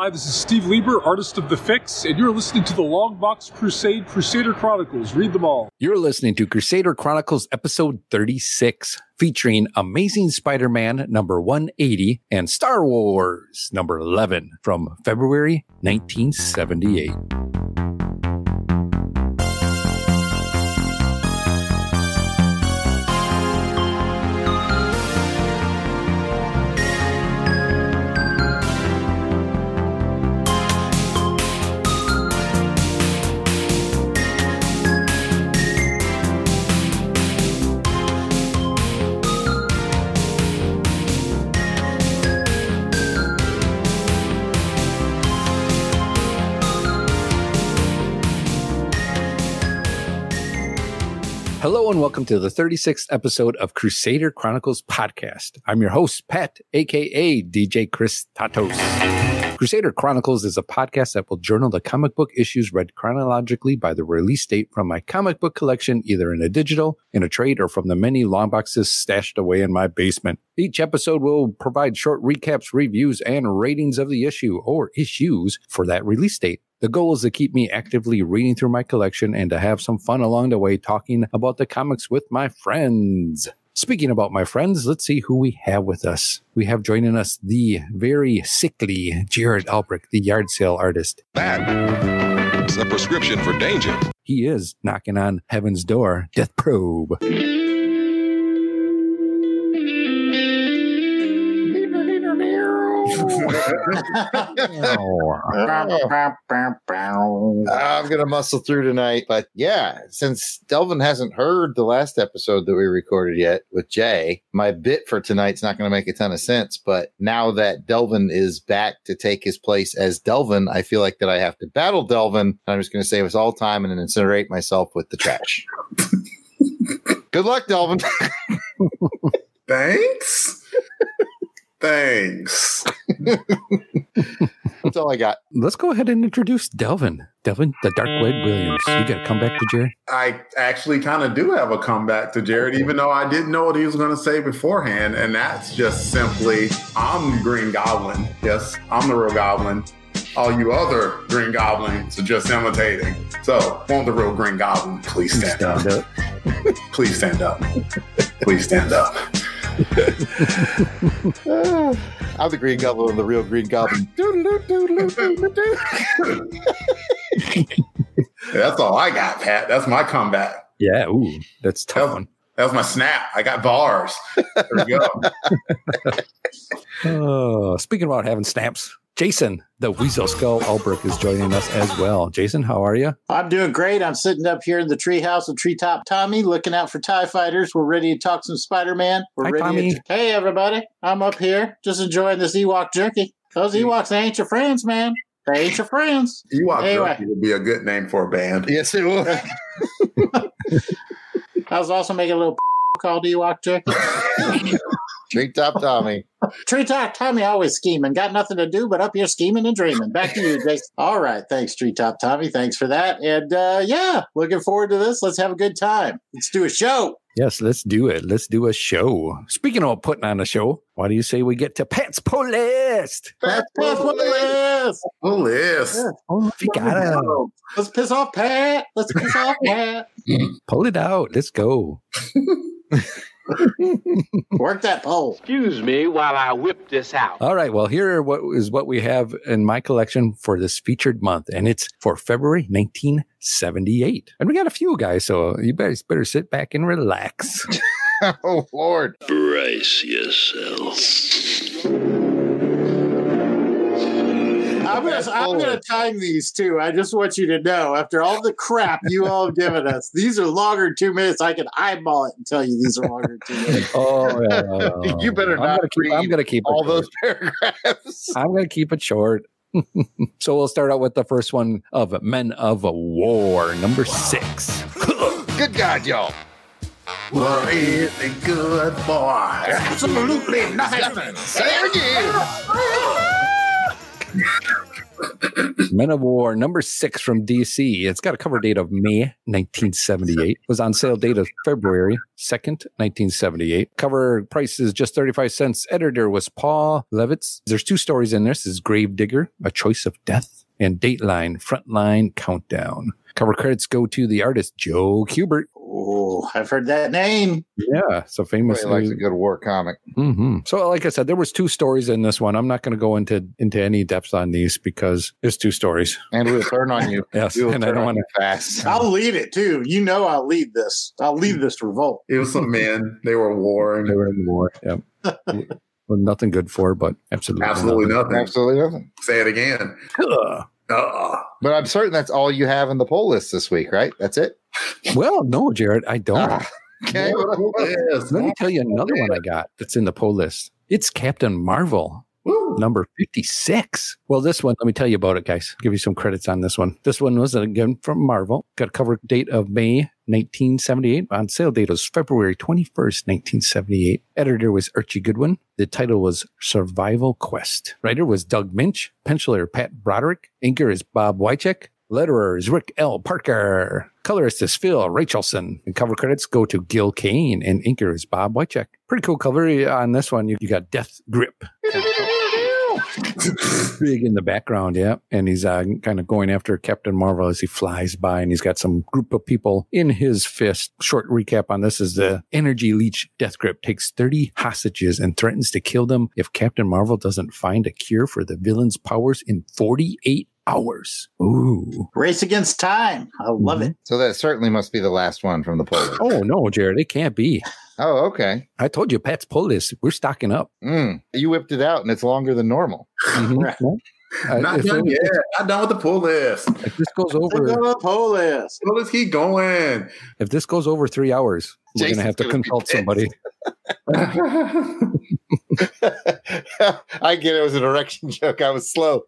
Hi, this is Steve Lieber, artist of The Fix, and you're listening to the Longbox Crusade Crusader Chronicles. Read them all. You're listening to Crusader Chronicles episode 36, featuring Amazing Spider Man number 180 and Star Wars number 11 from February 1978. Hello and welcome to the 36th episode of Crusader Chronicles podcast. I'm your host, Pat, aka DJ Chris Tatos. Crusader Chronicles is a podcast that will journal the comic book issues read chronologically by the release date from my comic book collection, either in a digital, in a trade, or from the many long boxes stashed away in my basement. Each episode will provide short recaps, reviews, and ratings of the issue or issues for that release date. The goal is to keep me actively reading through my collection and to have some fun along the way talking about the comics with my friends. Speaking about my friends, let's see who we have with us. We have joining us the very sickly Jared Albrick, the yard sale artist. That is a prescription for danger. He is knocking on heaven's door, Death Probe. I'm gonna muscle through tonight, but yeah, since Delvin hasn't heard the last episode that we recorded yet with Jay, my bit for tonight's not gonna make a ton of sense. But now that Delvin is back to take his place as Delvin, I feel like that I have to battle Delvin. I'm just gonna save us all time and incinerate myself with the trash. Good luck, Delvin. Thanks. Thanks. That's all I got. Let's go ahead and introduce Delvin. Delvin, the Dark Wed Williams. You got to come back to Jared. I actually kind of do have a comeback to Jared, even though I didn't know what he was going to say beforehand. And that's just simply I'm the Green Goblin. Yes, I'm the real Goblin. All you other Green Goblins are just imitating. So, won't the real Green Goblin please stand, Stand up? up. Please stand up. Please stand up. I'm the Green Goblin, the real Green Goblin. That's all I got, Pat. That's my comeback. Yeah, ooh, that's tough one. That was my snap. I got bars. There we go. Oh, speaking about having snaps, Jason, the Weasel Skull Albrook is joining us as well. Jason, how are you? I'm doing great. I'm sitting up here in the treehouse with Treetop Tommy, looking out for TIE fighters. We're ready to talk some Spider Man. We're Hi, ready Tommy. to. Hey, everybody. I'm up here just enjoying this Ewok jerky. Those mm. Ewoks they ain't your friends, man. They ain't your friends. Ewok Anyway. Jerky would be a good name for a band. yes, it would. I was also making a little called Ewok jerky. Treetop Tommy. Treetop Tommy always scheming. Got nothing to do but up here scheming and dreaming. Back to you, Jason. All right. Thanks, Treetop Tommy. Thanks for that. And uh, yeah, looking forward to this. Let's have a good time. Let's do a show. Yes, let's do it. Let's do a show. Speaking of putting on a show, why do you say we get to Pat's Pull List? Let's piss off Liz. Oh, Liz. If you gotta Let's piss off Pat. Let's piss off Pat. pull it out. Let's go. Work that pole. Excuse me while I whip this out. All right. Well, here are what is what we have in my collection for this featured month, and it's for February 1978. And we got a few guys, so you better better sit back and relax. Oh, Lord. Brace yourself. I'm gonna, I'm gonna time these too. I just want you to know, after all the crap you all have given us, these are longer than two minutes. I can eyeball it and tell you these are longer than two minutes. Oh, yeah. You better I'm not gonna keep, I'm gonna keep it All short. those paragraphs. I'm going to keep it short. so we'll start out with the first one of Men of War, number six. Good God, y'all. Well, is a good boy. Absolutely nothing. Say it again. Men of War number six from DC. It's got a cover date of May 1978. Was on sale date of February 2nd, 1978. Cover price is just 35 cents. Editor was Paul Levitz. There's two stories in this. This is Gravedigger, A Choice of Death, and Dateline, Frontline Countdown. Cover credits go to the artist Joe Kubert. Oh, I've heard that name. Yeah, so famous. Everybody likes a good war comic. hmm So, like I said, there was two stories in this one. I'm not going to go into into any depth on these because there's two stories. And we'll turn on you. Yes, We will and I turn don't on want you fast. I'll lead it too. You know, I'll lead this. I'll lead this revolt. It was some men. They were warring. They were in the war. Yeah. well, nothing good for, but absolutely, Absolutely nothing. Absolutely nothing. Say it again. Ugh. Ugh. But I'm certain that's all you have in the poll list this week, right? That's it. Well, no, Jared, I don't. Ah, Okay. Yes. Let me tell you another one I got that's in the poll list. It's Captain Marvel, Woo. number 56. Well, this one, let me tell you about it, guys. Give you some credits on this one. This one was again from Marvel. Got a cover date of May 1978. On sale date was February 21st, 1978. Editor was Archie Goodwin. The title was Survival Quest. Writer was Doug Moench. Penciler Pat Broderick. Inker is Bob Wiacek. Letterer is Rick L. Parker. Colorist is Phil Rachelson. And cover credits go to Gil Kane. And inker is Bob Wiacek. Pretty cool cover on this one. You, you got Death Grip. Big in the background, yeah. And he's uh, kind of going after Captain Marvel as he flies by, and he's got some group of people in his fist. Short recap on this is the energy leech Death Grip takes 30 hostages and threatens to kill them if Captain Marvel doesn't find a cure for the villain's powers in 48 hours. Ooh. Race against time. I love it. So that certainly must be the last one from the poll list. Oh, no, Jared, it can't be. Oh, okay. I told you, Pat's pull list. We're stocking up. Mm. You whipped it out and it's longer than normal. Mhm. Right. Uh, Not done yet. Not done with the pull list. if this goes over, on the poll list. So let's keep going. if this goes over three hours, we're going to have to gonna consult somebody. I get it. It was an erection joke. I was slow.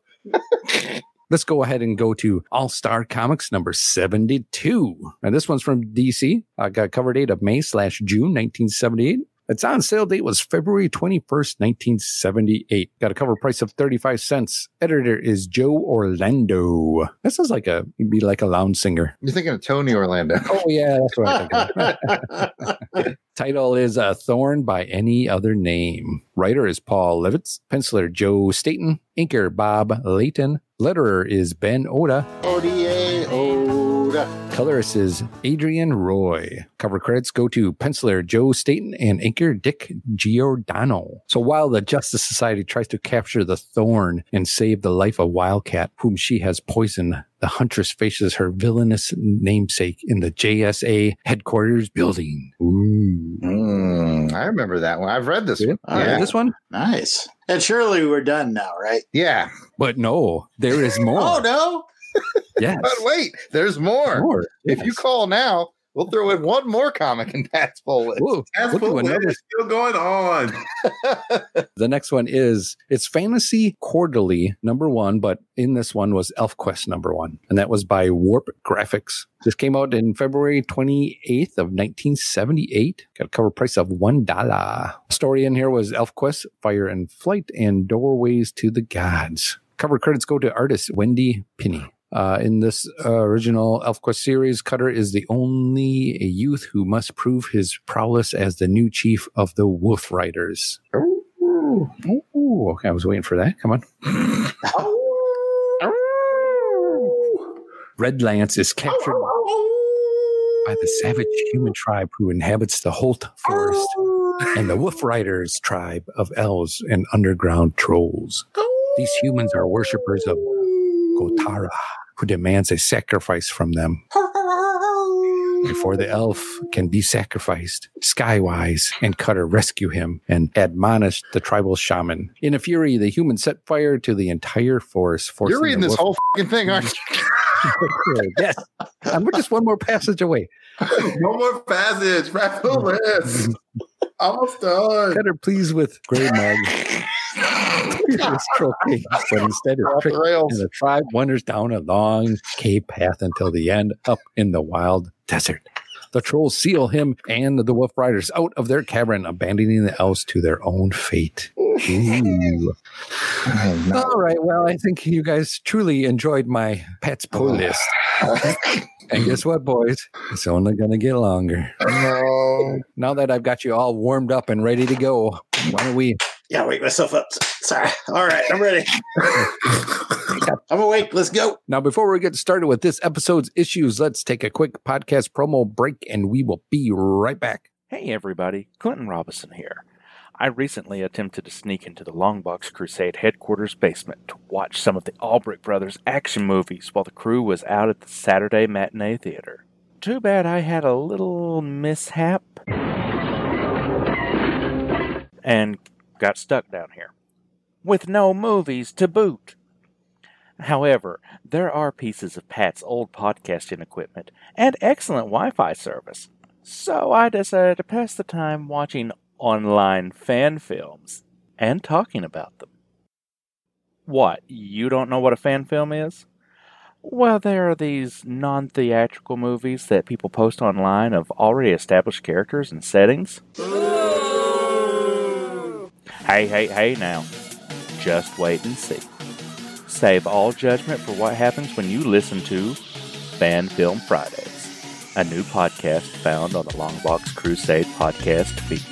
Let's go ahead and go to All Star Comics number 72. And this one's from DC. Got cover date of May slash June 1978. Its on sale date was February 21st, 1978. Got a cover price of 35 cents. Editor is Joe Orlando. That sounds like a, he'd be like a lounge singer. You're thinking of Tony Orlando. Oh, yeah, that's what I think of. Title is A Thorn by Any Other Name. Writer is Paul Levitz. Penciler Joe Staton. Inker Bob Layton. Letterer is Ben Oda. ODA, Oda. Colorist is Adrienne Roy. Cover credits go to penciler Joe Staton and inker Dick Giordano. So while the Justice Society tries to capture the Thorn and save the life of Wildcat, whom she has poisoned, the Huntress faces her villainous namesake in the JSA headquarters building. Ooh. Mm, I remember that one. I've read this one. Yeah. right. This one? Nice. And surely we're done now, right? yeah. But no, there is more. Oh, no. Yes. But wait, there's more. More. If you call now, we'll throw in one more comic in Pat's poll list. Whoa, That's we'll do another still going on. The next one is it's Fantasy Quarterly number one, but in this one was ElfQuest number one, and that was by Warp Graphics. This came out in February 28th of 1978. Got a cover price of one dollar. Story in here was ElfQuest, Fire and Flight, and Doorways to the Gods. Cover credits go to artist Wendy Pini. Uh, in this uh, original ElfQuest series, Cutter is the only a youth who must prove his prowess as the new chief of the Wolf Riders. Ooh, ooh, okay, I was waiting for that. Come on. Red Lance is captured by the savage human tribe who inhabits the Holt Forest and the Wolf Riders tribe of elves and underground trolls. These humans are worshippers of Gotara, who demands a sacrifice from them. Before the elf can be sacrificed, Skywise and Cutter rescue him and admonish the tribal shaman. In a fury, the humans set fire to the entire forest. forcing You're reading this wolf- whole fucking thing, aren't you? yes, and we're just one more passage away. One more passage. Wrap the list. Almost done. Cutter pleased with Greymung. But instead of Off the tricked rails. and the tribe wanders down a long cave path until the end up in the wild desert. The trolls seal him and the Wolf Riders out of their cavern, abandoning the elves to their own fate. All right. Well, I think you guys truly enjoyed my pets pull list. and guess what, boys? It's only going to get longer. No. Now that I've got you all warmed up and ready to go, why don't we? Yeah, wake myself up. Sorry. All right, I'm ready. I'm awake. Let's go. Now, before we get started with this episode's issues, let's take a quick podcast promo break and we will be right back. Hey everybody, Clinton Robinson here. I recently attempted to sneak into the Longbox Crusade headquarters basement to watch some of the Albrecht Brothers action movies while the crew was out at the Saturday matinee theater. Too bad I had a little mishap and got stuck down here. With no movies to boot. However, there are pieces of Pat's old podcasting equipment and excellent Wi Fi service. So I decided to pass the time watching online fan films and talking about them. What, you don't know what a fan film is? Well, there are these non theatrical movies that people post online of already established characters and settings. Hey, hey, hey now. Just wait and see. Save all judgment for what happens when you listen to Fan Film Fridays, a new podcast found on the Longbox Crusade podcast feed.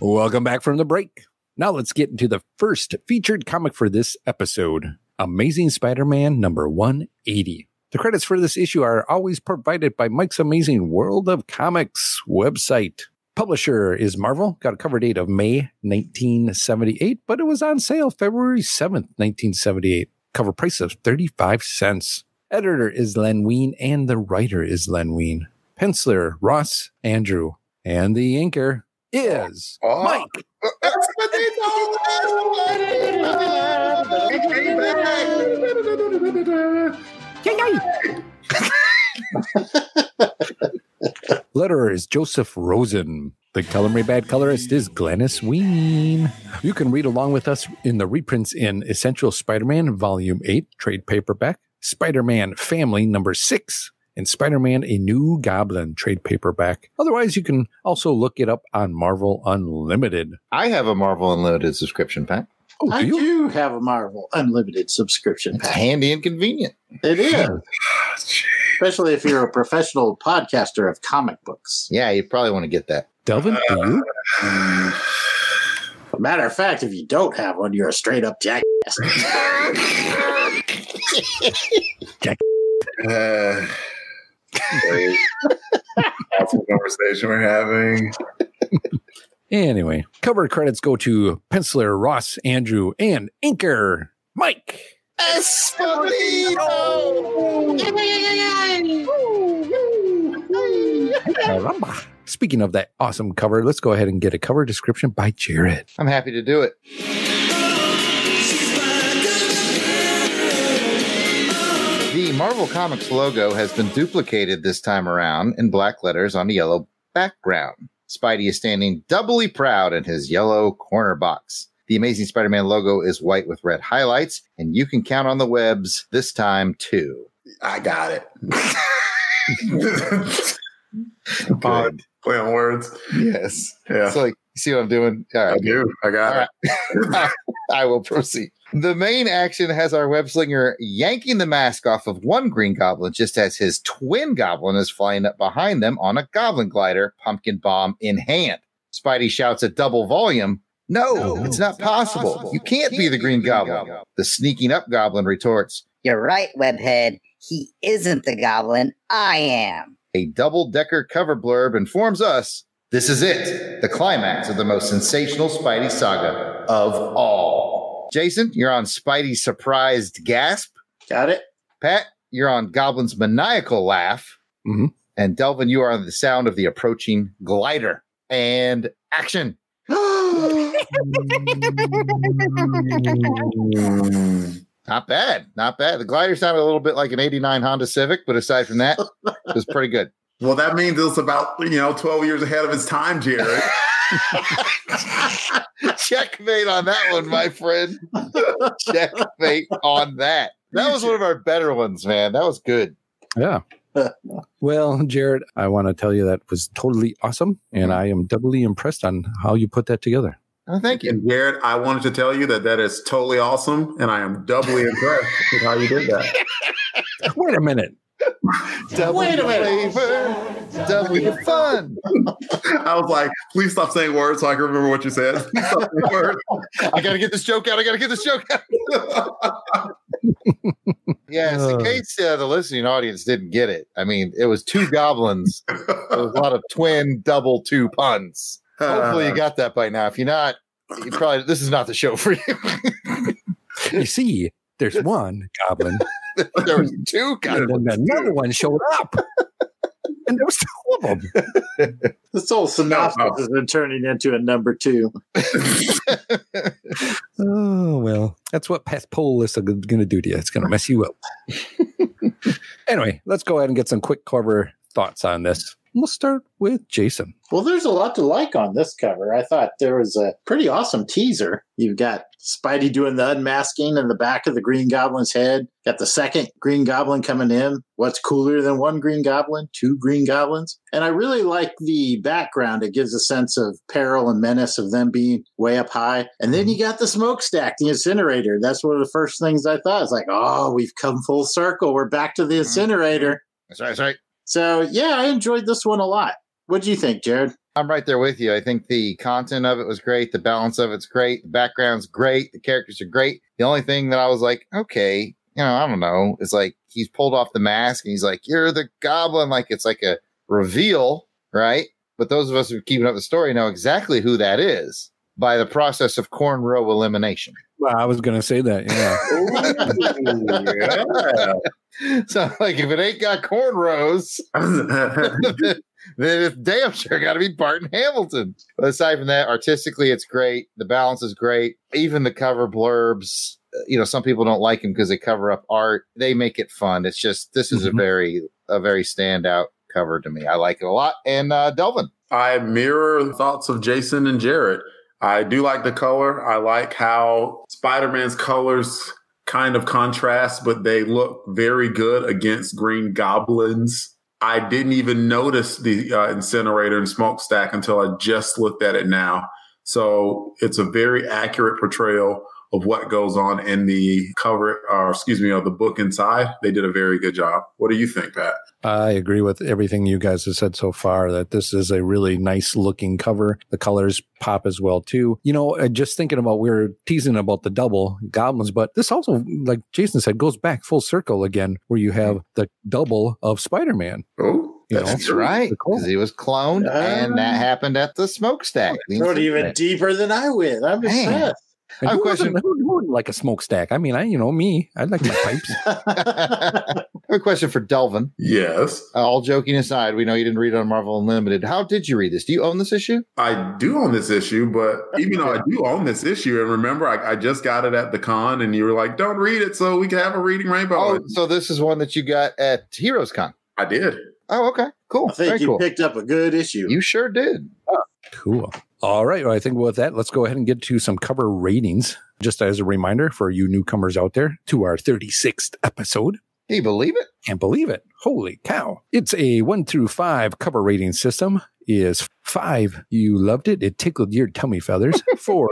Welcome back from the break. Now let's get into the first featured comic for this episode Amazing Spider Man number 180. The credits for this issue are always provided by Mike's Amazing World of Comics website. Publisher is Marvel, got a cover date of May 1978, but it was on sale February 7th, 1978. Cover price of 35 cents. Editor is Len Wein, and the writer is Len Wein. Penciler, Ross Andru. And the inker is Oh. Mike. Letterer is Joseph Rosen. The Color Bad colorist is Glynis Wein. You can read along with us in the reprints in Essential Spider-Man Volume 8, trade paperback, Spider-Man Family number 6, and Spider-Man A New Goblin trade paperback. Otherwise, you can also look it up on Marvel Unlimited. I have a Marvel Unlimited subscription pack. Oh, I do you? do have a Marvel Unlimited subscription It's handy and convenient. It is. Ah, Especially if you're a professional podcaster of comic books. Yeah, you probably want to get that. Delvin, do you? Matter of fact, if you don't have one, you're a straight up jackass. Uh, great. awesome conversation we're having. Anyway, cover credits go to penciler Ross Andru and inker Mike. Caramba. Speaking of that awesome cover, let's go ahead and get a cover description by Jared. I'm happy to do it. The Marvel Comics logo has been duplicated this time around in black letters on a yellow background. Spidey is standing doubly proud in his yellow corner box. The Amazing Spider Man logo is white with red highlights, and you can count on the webs this time too. I got it. Good. Play on words. Yes. Yeah, So, like, you see what I'm doing? All I do. I got it. I will proceed. The main action has our web slinger yanking the mask off of one green goblin just as his twin goblin is flying up behind them on a goblin glider, pumpkin bomb in hand. Spidey shouts at double volume, No, it's, not, possible. You can't, be the green goblin. The sneaking up goblin retorts, You're right, Webhead. He isn't the goblin. I am. A double decker cover blurb informs us this is it, the climax of the most sensational Spidey saga of all. Jason, you're on Spidey's surprised gasp. Got it? Pat, you're on Goblin's maniacal laugh. Mhm. And Delvin, you are on the sound of the approaching glider. And action. Not bad. Not bad. The glider sounded a little bit like an 89 Honda Civic, but aside from that, it was pretty good. Well, that means it's about you know twelve years ahead of its time, Jared. Checkmate on that one, my friend. Checkmate on that. That was one of our better ones, man. That was good. Yeah. Well, Jared, I want to tell you that was totally awesome, and mm-hmm. I am doubly impressed on how you put that together. Oh, thank you. And Jared, I wanted to tell you that that is totally awesome, and I am doubly impressed with how you did that. Wait a minute. Double Wait a minute. flavor, double the fun. I was like, please stop saying words so I can remember what you said. Please stop saying words. I gotta get this joke out. I gotta get this joke out. yes, in Uh. case uh, the listening audience didn't get it, I mean, it was two goblins. There was a lot of twin, double, two puns. Hopefully, you uh-huh. got that by now. If you're not, you probably this is not the show for you. You see, there's one goblin, there was two and goblins. then another one showed up, and there was two of them. This whole synopsis No. has been turning into a number two. Oh well, that's what past poll lists are going to do to you. It's going to mess you up. anyway, let's go ahead and get some quick cover thoughts on this. We'll start with Jason. Well, there's a lot to like on this cover. I thought there was a pretty awesome teaser. You've got Spidey doing the unmasking in the back of the Green Goblin's head. Got the second Green Goblin coming in. What's cooler than one Green Goblin? Two Green Goblins. And I really like the background. It gives a sense of peril and menace of them being way up high. And then you got the smokestack, the incinerator. That's one of the first things I thought. It's like, oh, we've come full circle. We're back to the mm-hmm. incinerator. That's right. That's right. So yeah, I enjoyed this one a lot. What do you think, Jared? I'm right there with you. I think the content of it was great. The balance of it's great. The background's great. The characters are great. The only thing that I was like, okay, you know, I don't know, is like he's pulled off the mask and he's like, you're the goblin. Like it's like a reveal, right? But those of us who are keeping up the story know exactly who that is by the process of cornrow elimination. Well, I was going to say that. Yeah. So, like, if it ain't got cornrows, then it's damn sure got to be Barton Hamilton. But aside from that, artistically, it's great. The balance is great. Even the cover blurbs, uh, you know, some people don't like them because they cover up art. They make it fun. It's just this is Mhm. a very a very standout cover to me. I like it a lot. And uh, Delvin, I mirror thoughts of Jason and Jared. I do like the color. I like how Spider Man's colors kind of contrast, but they look very good against Green Goblins. I didn't even notice the uh, incinerator and smokestack until I just looked at it now. So it's a very accurate portrayal of what goes on in the cover, or excuse me, of the book inside. They did a very good job. What do you think, Pat? I agree with everything you guys have said so far that this is a really nice looking cover. The colors pop as well too. You know, uh, just thinking about we were teasing about the double goblins, but this also, like Jason said, goes back full circle again, where you have the double of Spider-Man. Oh, You know, that's right, because he was cloned, and that happened at the smokestack. The Going even deeper than I went. I'm Man. Impressed. And I have who a question. doesn't- Who, who wouldn't like a smokestack? I mean, I, you know, me, I like my pipes. I have a question for Delvin. yes. Uh, all joking aside, we know you didn't read it on Marvel Unlimited. How did you read this? Do you own this issue? I do own this issue, but even though I do own this issue, and remember, I, I just got it at the con, and you were like, "Don't read it, so we can have a reading rainbow." Oh, so this is one that you got at Heroes Con. I did. Oh, okay. Cool. I think Very you cool. picked up a good issue. You sure did. Cool. All right. Well, I think with that, let's go ahead and get to some cover ratings. Just as a reminder for you newcomers out there to our 36th episode. Can you believe it? Can't believe it. Holy cow. It's a one through five cover rating system. Is five, you loved it. It tickled your tummy feathers. Four,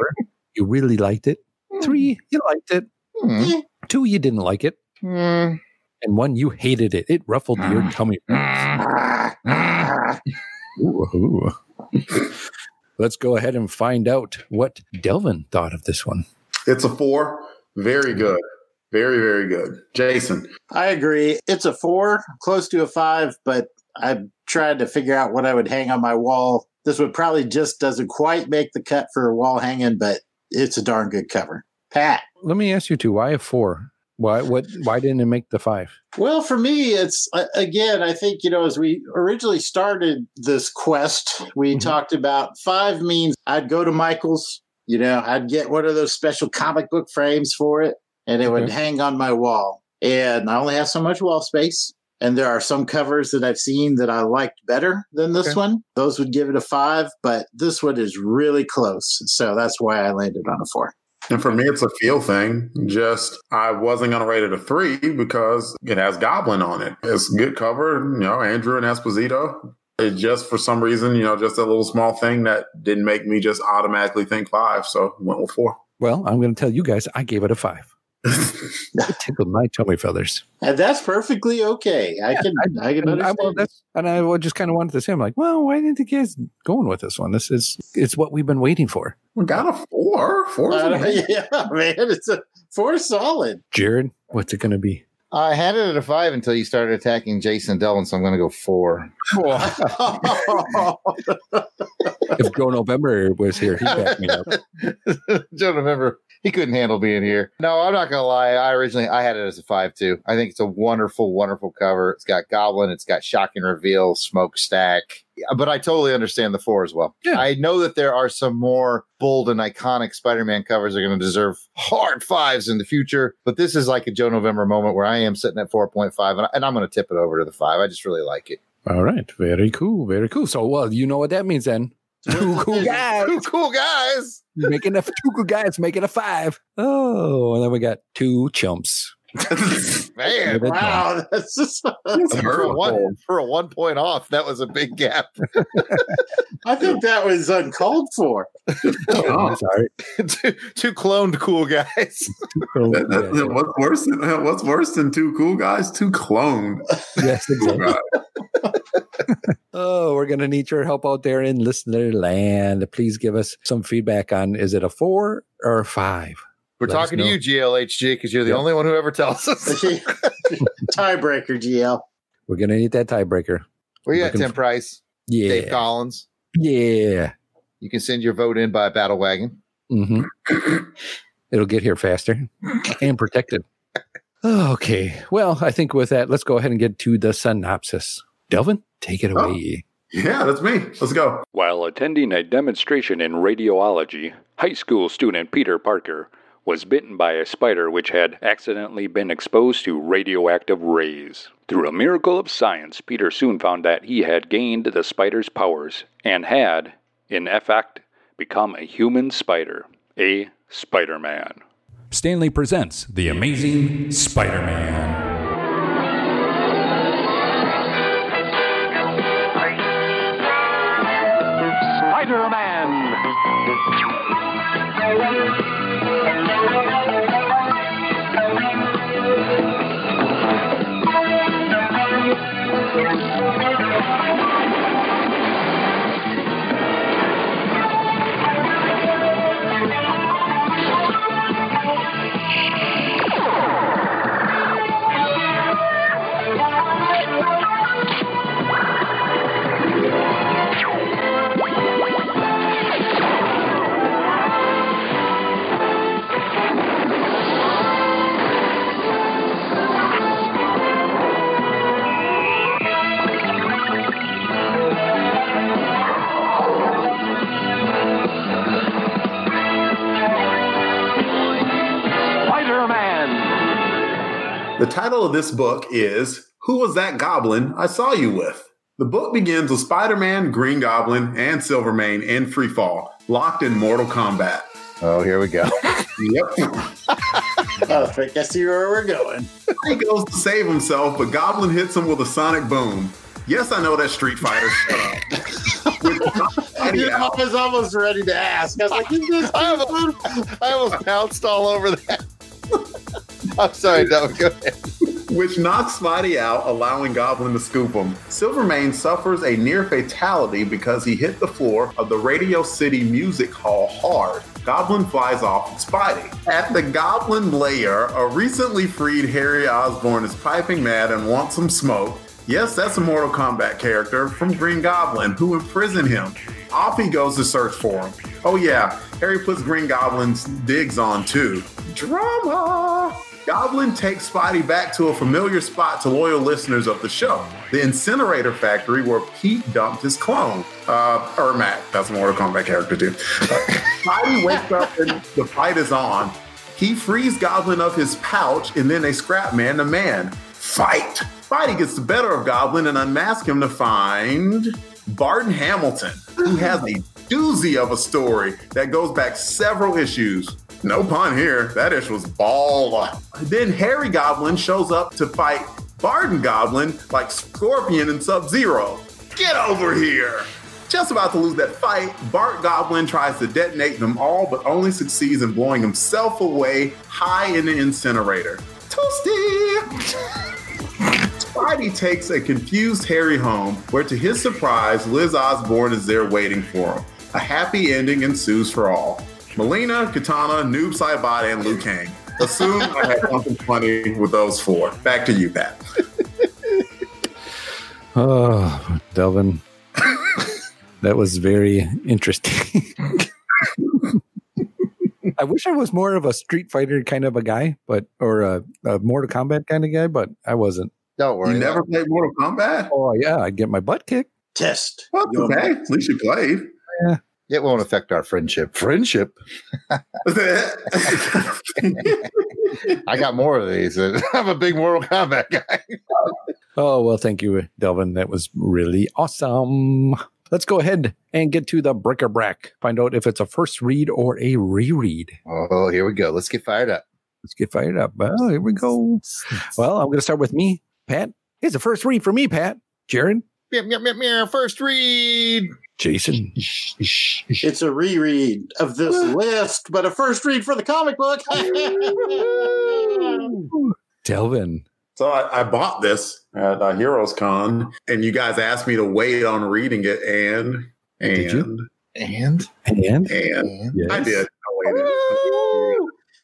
you really liked it. Three, you liked it. Hmm. Two, you didn't like it. Hmm. And one, you hated it. It ruffled your tummy feathers. Ooh, ooh. Let's go ahead and find out what Delvin thought of this one. It's a four. Very good. Very, very good. Jason. I agree. It's a four, close to a five, but I tried to figure out what I would hang on my wall. This would probably just doesn't quite make the cut for a wall hanging, but it's a darn good cover. Pat. Let me ask you two, why a four? Why what why didn't it make the five? Well, for me, it's again, I think, you know, as we originally started this quest, we Mhm. talked about five means I'd go to Michael's, you know, I'd get one of those special comic book frames for it, and it would hang on my wall. And I only have so much wall space. And there are some covers that I've seen that I liked better than this Okay. one. Those would give it a five, but this one is really close. So that's why I landed on a four. And for me, it's a feel thing. Just I wasn't going to rate it a three because it has Goblin on it. It's good cover, you know, Andru and Esposito. It just for some reason, you know, just a little small thing that didn't make me just automatically think five. So went with four. Well, I'm going to tell you guys, I gave it a five. It tickled my tummy feathers. And that's perfectly okay. I can, I, I can And I, understand. well, that's, and I just kind of wanted to say, I'm like, well, why didn't the kids going with this one? This is, it's what we've been waiting for. We got a four. Four. Uh, yeah, man, it's a four solid. Jared, what's it going to be? I had it at a five until you started attacking Jason and Delvin, so I'm going to go four. if Joe November was here, he'd back me up. Don't remember. He couldn't handle being here. No, I'm not gonna lie. I originally I had it as a five too. I think it's a wonderful, wonderful cover. It's got Goblin. It's got Shocking Reveal, Smokestack. But I totally understand the four as well. Yeah. I know that there are some more bold and iconic Spider-Man covers that are going to deserve hard fives in the future. But this is like a Joe November moment where I am sitting at 4.5, and, and I'm going to tip it over to the five. I just really like it. All right. Very cool. Very cool. So, well, you know what that means then. Two cool guys. Two cool guys. making a two cool guys making a five. Oh, and then we got two chumps. Man, Wow, that's just. for a one for a one point off, that was a big gap. I think that was uncalled for. Oh, sorry. two, two cloned cool guys. That- that- what's worse than what's worse than two cool guys? Two cloned. Yes, exactly. oh, we're gonna need your help out there in listener land. Please give us some feedback on is it a four or a five? We're Let talking to you, GLHG, because you're the Yep. only one who ever tells us. Tiebreaker, GL. We're gonna need that tiebreaker. Where you at, Tim for- Price? Yeah. Dave Collins. Yeah. You can send your vote in by a battle wagon. hmm It'll get here faster and protected. Okay. Well, I think with that, let's go ahead and get to the synopsis. Delvin, take it away. Yeah, that's me. Let's go. While attending a demonstration in radiology, high school student Peter Parker was bitten by a spider which had accidentally been exposed to radioactive rays. Through a miracle of science, Peter soon found that he had gained the spider's powers and had, in effect, become a human spider, a Spider Man. Stan Lee presents The Amazing Spider Man. Spider-Man. Spider-Man. The title of this book is Who Was That Goblin I Saw You With? The book begins with Spider Man, Green Goblin, and Silvermane in free fall, locked in Mortal Kombat. Oh, here we go. Yep. Oh, I guess see where we're going. he goes to save himself, but Goblin hits him with a sonic boom. Yes, I know that Street Fighter. Shut up. With You know, I was almost ready to ask. I was like, I almost, I almost pounced all over that. I'm sorry. Go ahead. which knocks Spidey out, allowing Goblin to scoop him. Silvermane suffers a near fatality because he hit the floor of the Radio City Music Hall hard. Goblin flies off with Spidey. At the Goblin lair, a recently freed Harry Osborn is piping mad and wants some smoke. Yes, that's a Mortal Kombat character from Green Goblin who imprisoned him. Off he goes to search for him. Oh, yeah, Harry puts Green Goblin's digs on too. Drama! Goblin takes Spidey back to a familiar spot to loyal listeners of the show the incinerator factory where Pete dumped his clone. Uh, Ermac, that's a Mortal Kombat character too. Spidey wakes up and the fight is on. He frees Goblin of his pouch and then they scrap man to man. Fight! Spidey gets the better of Goblin and unmasks him to find Barton Hamilton, who has a doozy of a story that goes back several issues. No pun here. That ish was ball. Then Harry Goblin shows up to fight Barton Goblin like Scorpion and Sub Zero. Get over here! Just about to lose that fight, Bart Goblin tries to detonate them all, but only succeeds in blowing himself away high in the incinerator. Toasty! Spidey takes a confused Harry home, where to his surprise, Liz Osborn is there waiting for him. A happy ending ensues for all. Mileena, Katana, Noob Saibot, and Liu Kang. Assume I had something funny with those four. Back to you, Pat. Oh, Delvin. that was very interesting. I wish I was more of a Street Fighter kind of a guy, but or a, a Mortal Kombat kind of guy, but I wasn't. Don't worry. You never played Mortal Kombat? Oh yeah, I get my butt kicked. Test. Well, okay. butt. At least you played. Yeah. It won't affect our friendship. Friendship. I got more of these. I'm a big Mortal Kombat guy. Oh well, thank you, Delvin. That was really awesome. Let's go ahead and get to the bricker brack. Find out if it's a first read or a reread. Oh, here we go. Let's get fired up. Let's get fired up. Oh, here we go. Well, I'm going to start with me, Pat. It's a first read for me, Pat. Jared, Meow, meow, meow, meow. First read. Jason, It's a reread of this list, but a first read for the comic book. Delvin. So I, I bought this at uh, Heroes Con, and you guys asked me to wait on reading it, and and Did you? And And and Yes. I did. I waited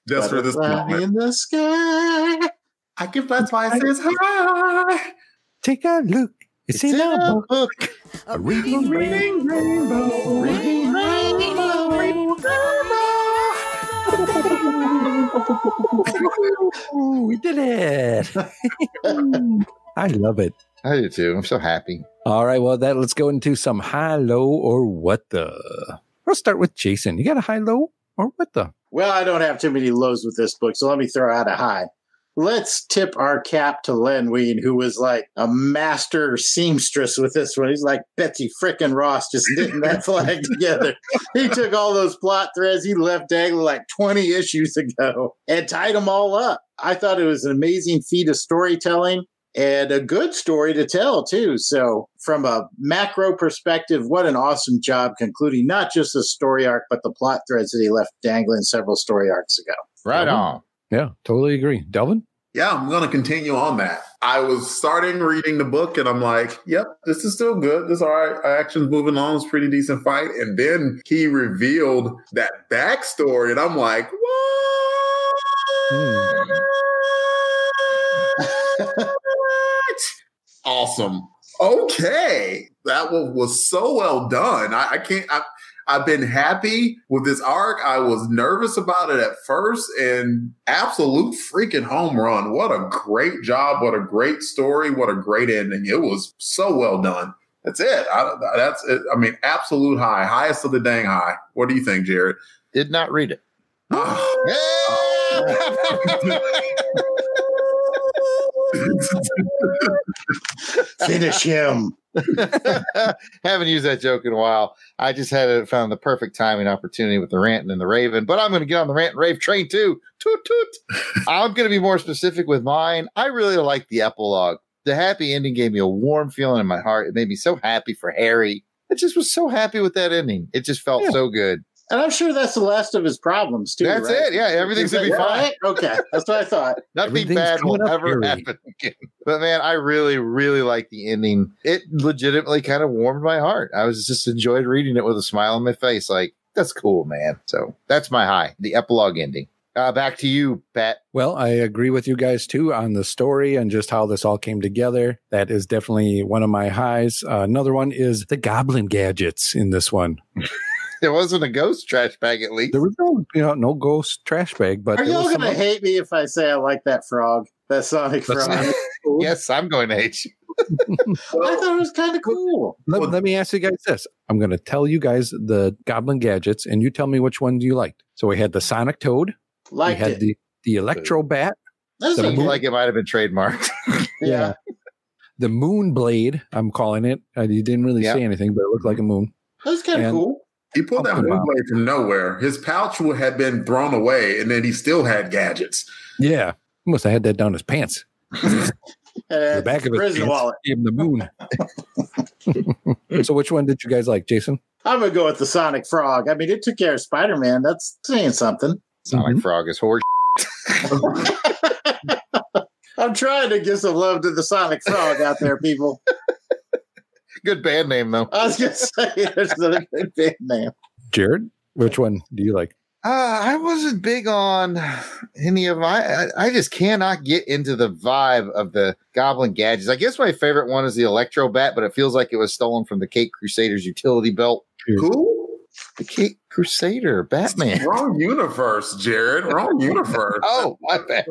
just for this moment. in the sky. I give that's why it says hi. take a look. It's, in a book. book. A reading, Reading rainbow, Reading rainbow, Ooh, we did it. I love it. I do too. I'm so happy. All right, well, that let's go into some high, low, or what the. Let's start with Jason. You got a high, low, or what the? Well, I don't have too many lows with this book, so let me throw out a high. Let's tip our cap to Len Wein, who was like a master seamstress with this one. He's like Betsy frickin' Ross, just knitting that flag together. He took all those plot threads he left dangling like 20 issues ago and tied them all up. I thought it was an amazing feat of storytelling and a good story to tell, too. So, from a macro perspective, what an awesome job concluding not just the story arc, but the plot threads that he left dangling several story arcs ago. Right Delvin? on. Yeah, totally agree. Delvin? Yeah, I'm going to continue on that. I was starting reading the book and I'm like, yep, this is still good. This is all right. Action's moving along. It's a pretty decent fight. And then he revealed that backstory and I'm like, hmm. what? awesome. Okay. That was, was so well done. I, I can't, I, I've been happy with this arc. I was nervous about it at first and absolute freaking home run. What a great job. What a great story. What a great ending. It was so well done. That's it. I, that's it. I mean, absolute high, highest of the dang high. What do you think, Jared? Did not read it. Finish him. Haven't used that joke in a while. I just had it, found the perfect timing opportunity with the ranting and the raven, but I'm going to get on the rant and rave train too. Toot toot. I'm going to be more specific with mine. I really like the epilogue. The happy ending gave me a warm feeling in my heart. It made me so happy for Harry. I just was so happy with that ending. It just felt Yeah. so good. And I'm sure that's the last of his problems, too. That's right? it. Yeah, everything's gonna be that fine. right? Okay, that's what I thought. Nothing bad will ever Harry. happen again. But man, I really, really like the ending. It legitimately kind of warmed my heart. I was just enjoyed reading it with a smile on my face. Like, that's cool, man. So that's my high, the epilogue ending. Uh, back to you, Pat. Well, I agree with you guys too on the story and just how this all came together. That is definitely one of my highs. Uh, another one is the goblin gadgets in this one. There wasn't a ghost trash bag at least. There was no, you know, no ghost trash bag, but Are y'all going to some- hate me if I say I like that frog? That Sonic That's frog? not- yes, I'm going to hate you. I thought it was kind of cool. Let, Well- let me ask you guys this. I'm going to tell you guys the goblin gadgets, and you tell me which one you liked. So we had the Sonic Toad, Liked we had it. the the Electro Bat, That's the okay. moon- Like it might have been trademarked. yeah. the Moon Blade. I'm calling it. Uh, you didn't really Yeah. say anything, but it looked like a moon. That was kind of cool. He pulled that Pumpkin moon bomb. blade from nowhere. His pouch had been thrown away, and then he still had gadgets. Yeah. He must have had that down his pants. Uh, The back of his prison pants wallet. gave him the moon. so which one did you guys like, Jason? I'm gonna go with the Sonic Frog. I mean, it took care of Spider Man. That's saying something. Sonic Mhm. Frog is horse. I'm trying to give some love to the Sonic Frog out there, people. Good band name though. I was gonna say there's a good band name. Jared, which one do you like? Uh, I wasn't big on any of my. I, I just cannot get into the vibe of the Goblin gadgets. I guess my favorite one is the Electro Bat, but it feels like it was stolen from the Cape Crusaders utility belt. Who? The Caped Crusader Batman. Wrong universe, Jared. Wrong universe. Oh, my bad.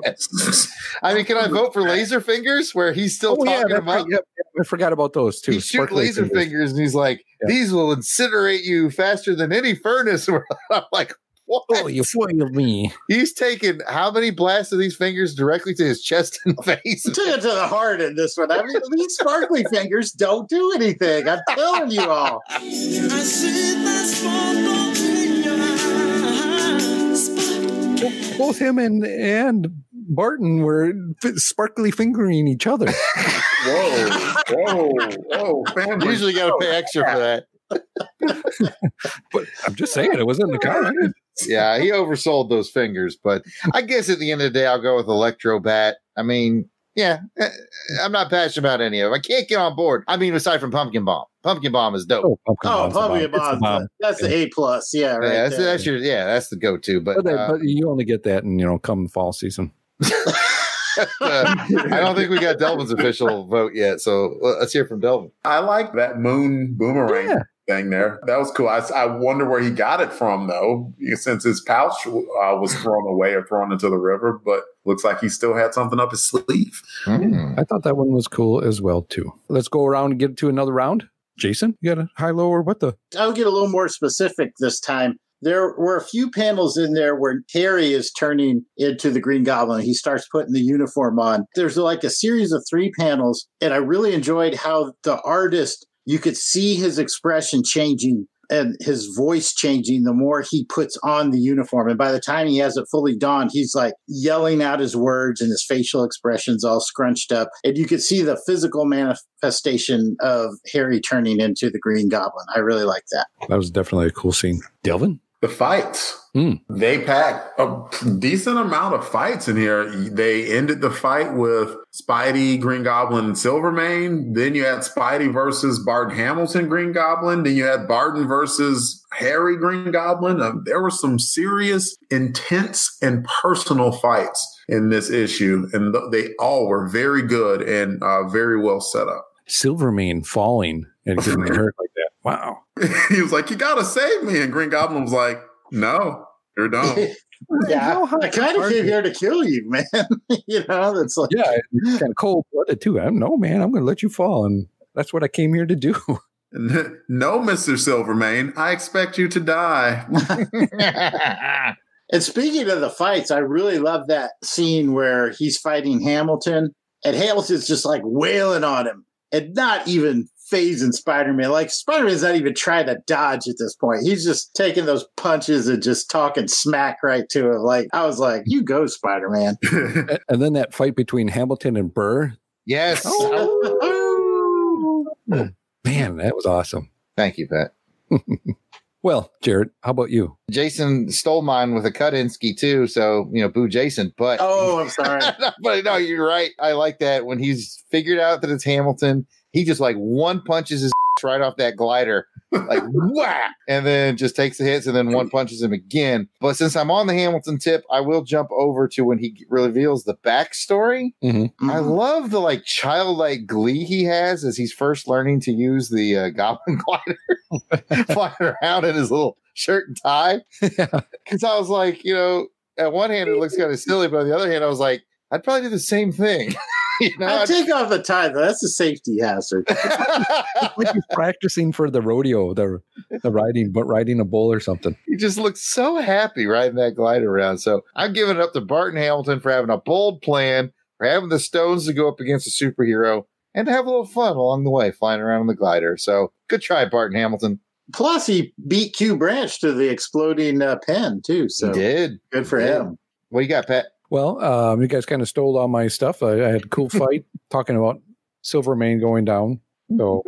I mean, can I vote for Laser Fingers where he's still Oh, talking that's about? right. Yep, yep. I forgot about those too. He shoots Sparkly laser fingers. and he's like, Yeah. "These will incinerate you faster than any furnace." I'm like, "What?" Oh, you foiled me. He's taking how many blasts of these fingers directly to his chest and face? Took it to the heart in this one. I mean, these sparkly fingers don't do anything. I'm telling you all. Both him and and Barton were f- sparkly fingering each other. Whoa, whoa, whoa, family. Usually got to pay extra for that. But I'm just saying, it wasn't in the car. Yeah, he oversold those fingers, but I guess at the end of the day, I'll go with Electro Bat. I mean, yeah, eh, I'm not passionate about any of them. I can't get on board. I mean, aside from Pumpkin Bomb, Pumpkin Bomb is dope. Oh, pumpkin Oh, Pumpkin bomb. It's the Bomb. bomb. That's the A plus. Yeah, right. yeah, that's, there. that's your yeah, that's the go-to. But, But, that- uh, but you only get that in you know come fall season. uh, I don't think we got Delvin's official vote yet. So let's hear from Delvin. I like that moon boomerang Yeah. Thing there. That was cool. I, I wonder where he got it from, though, since his pouch uh, was thrown away or thrown into the river. But looks like he still had something up his sleeve. Hmm. I thought that one was cool as well too. Let's go around and get to another round. Jason, you got a high, low, or what the? I'll get a little more specific this time. There were a few panels in there where Harry is turning into the Green Goblin. He starts putting the uniform on. There's like a series of three panels, and I really enjoyed how the artist, you could see his expression changing and his voice changing the more he puts on the uniform. And by the time he has it fully donned, he's like yelling out his words and his facial expressions all scrunched up. And you could see the physical manifestation of Harry turning into the Green Goblin. I really like that. That was definitely a cool scene. Delvin, The fights. Hmm. They packed a decent amount of fights in here. They ended the fight with Spidey, Green Goblin, and Silvermane. Then you had Spidey versus Barton Hamilton, Green Goblin. Then you had Barton versus Harry, Green Goblin. Um, there were some serious, intense, and personal fights in this issue, and th- they all were very good and uh, very well set up. Silvermane falling and getting hurt like that. Wow. he was like, "You gotta save me," and Green Goblin was like, "No, you're done." yeah, How I kind of came here to kill you, man. you know, it's like Yeah, it's kind of cold blooded too. I don't know, man. I'm going to let you fall, and that's what I came here to do. no, Mister Silvermane, I expect you to die. And speaking of the fights, I really love that scene where he's fighting Hamilton, and Hamilton's just like wailing on him and not even phasing Spider Man. Like Spider Man's not even trying to dodge at this point. He's just taking those punches and just talking smack right to him. Like I was like, "You go, Spider Man." And then that fight between Hamilton and Burr. yes. Oh. Man, that was awesome. Thank you, Pat. Well, Jared, how about you? Jason stole mine with a Kutinsky too, so you know, boo Jason. But oh, I'm sorry. but no, you're right. I like that when he's figured out that it's Hamilton. He just like one punches his right off that glider, like whack, and then just takes the hits, and then one punches him again. But since I'm on the Hamilton tip, I will jump over to when he reveals the backstory. Mm-hmm. I love the like childlike glee he has as he's first learning to use the uh, Goblin glider, flying around in his little shirt and tie. Because I was like, you know, at one hand it looks kind of silly, but on the other hand, I was like, I'd probably do the same thing. you know, I take off the tie though. That's a safety hazard. like he's practicing for the rodeo, the the riding, but riding a bull or something. he just looks so happy riding that glider around. So I'm giving it up to Barton Hamilton for having a bold plan, for having the stones to go up against a superhero, and to have a little fun along the way, flying around on the glider. So good try, Barton Hamilton. Plus, he beat Q Branch to the exploding uh, pen too. So he did. Good for Yeah. him. What do you got, Pat? Well, um, you guys kind of stole all my stuff. I, I had a cool fight talking about Silvermane going down. So,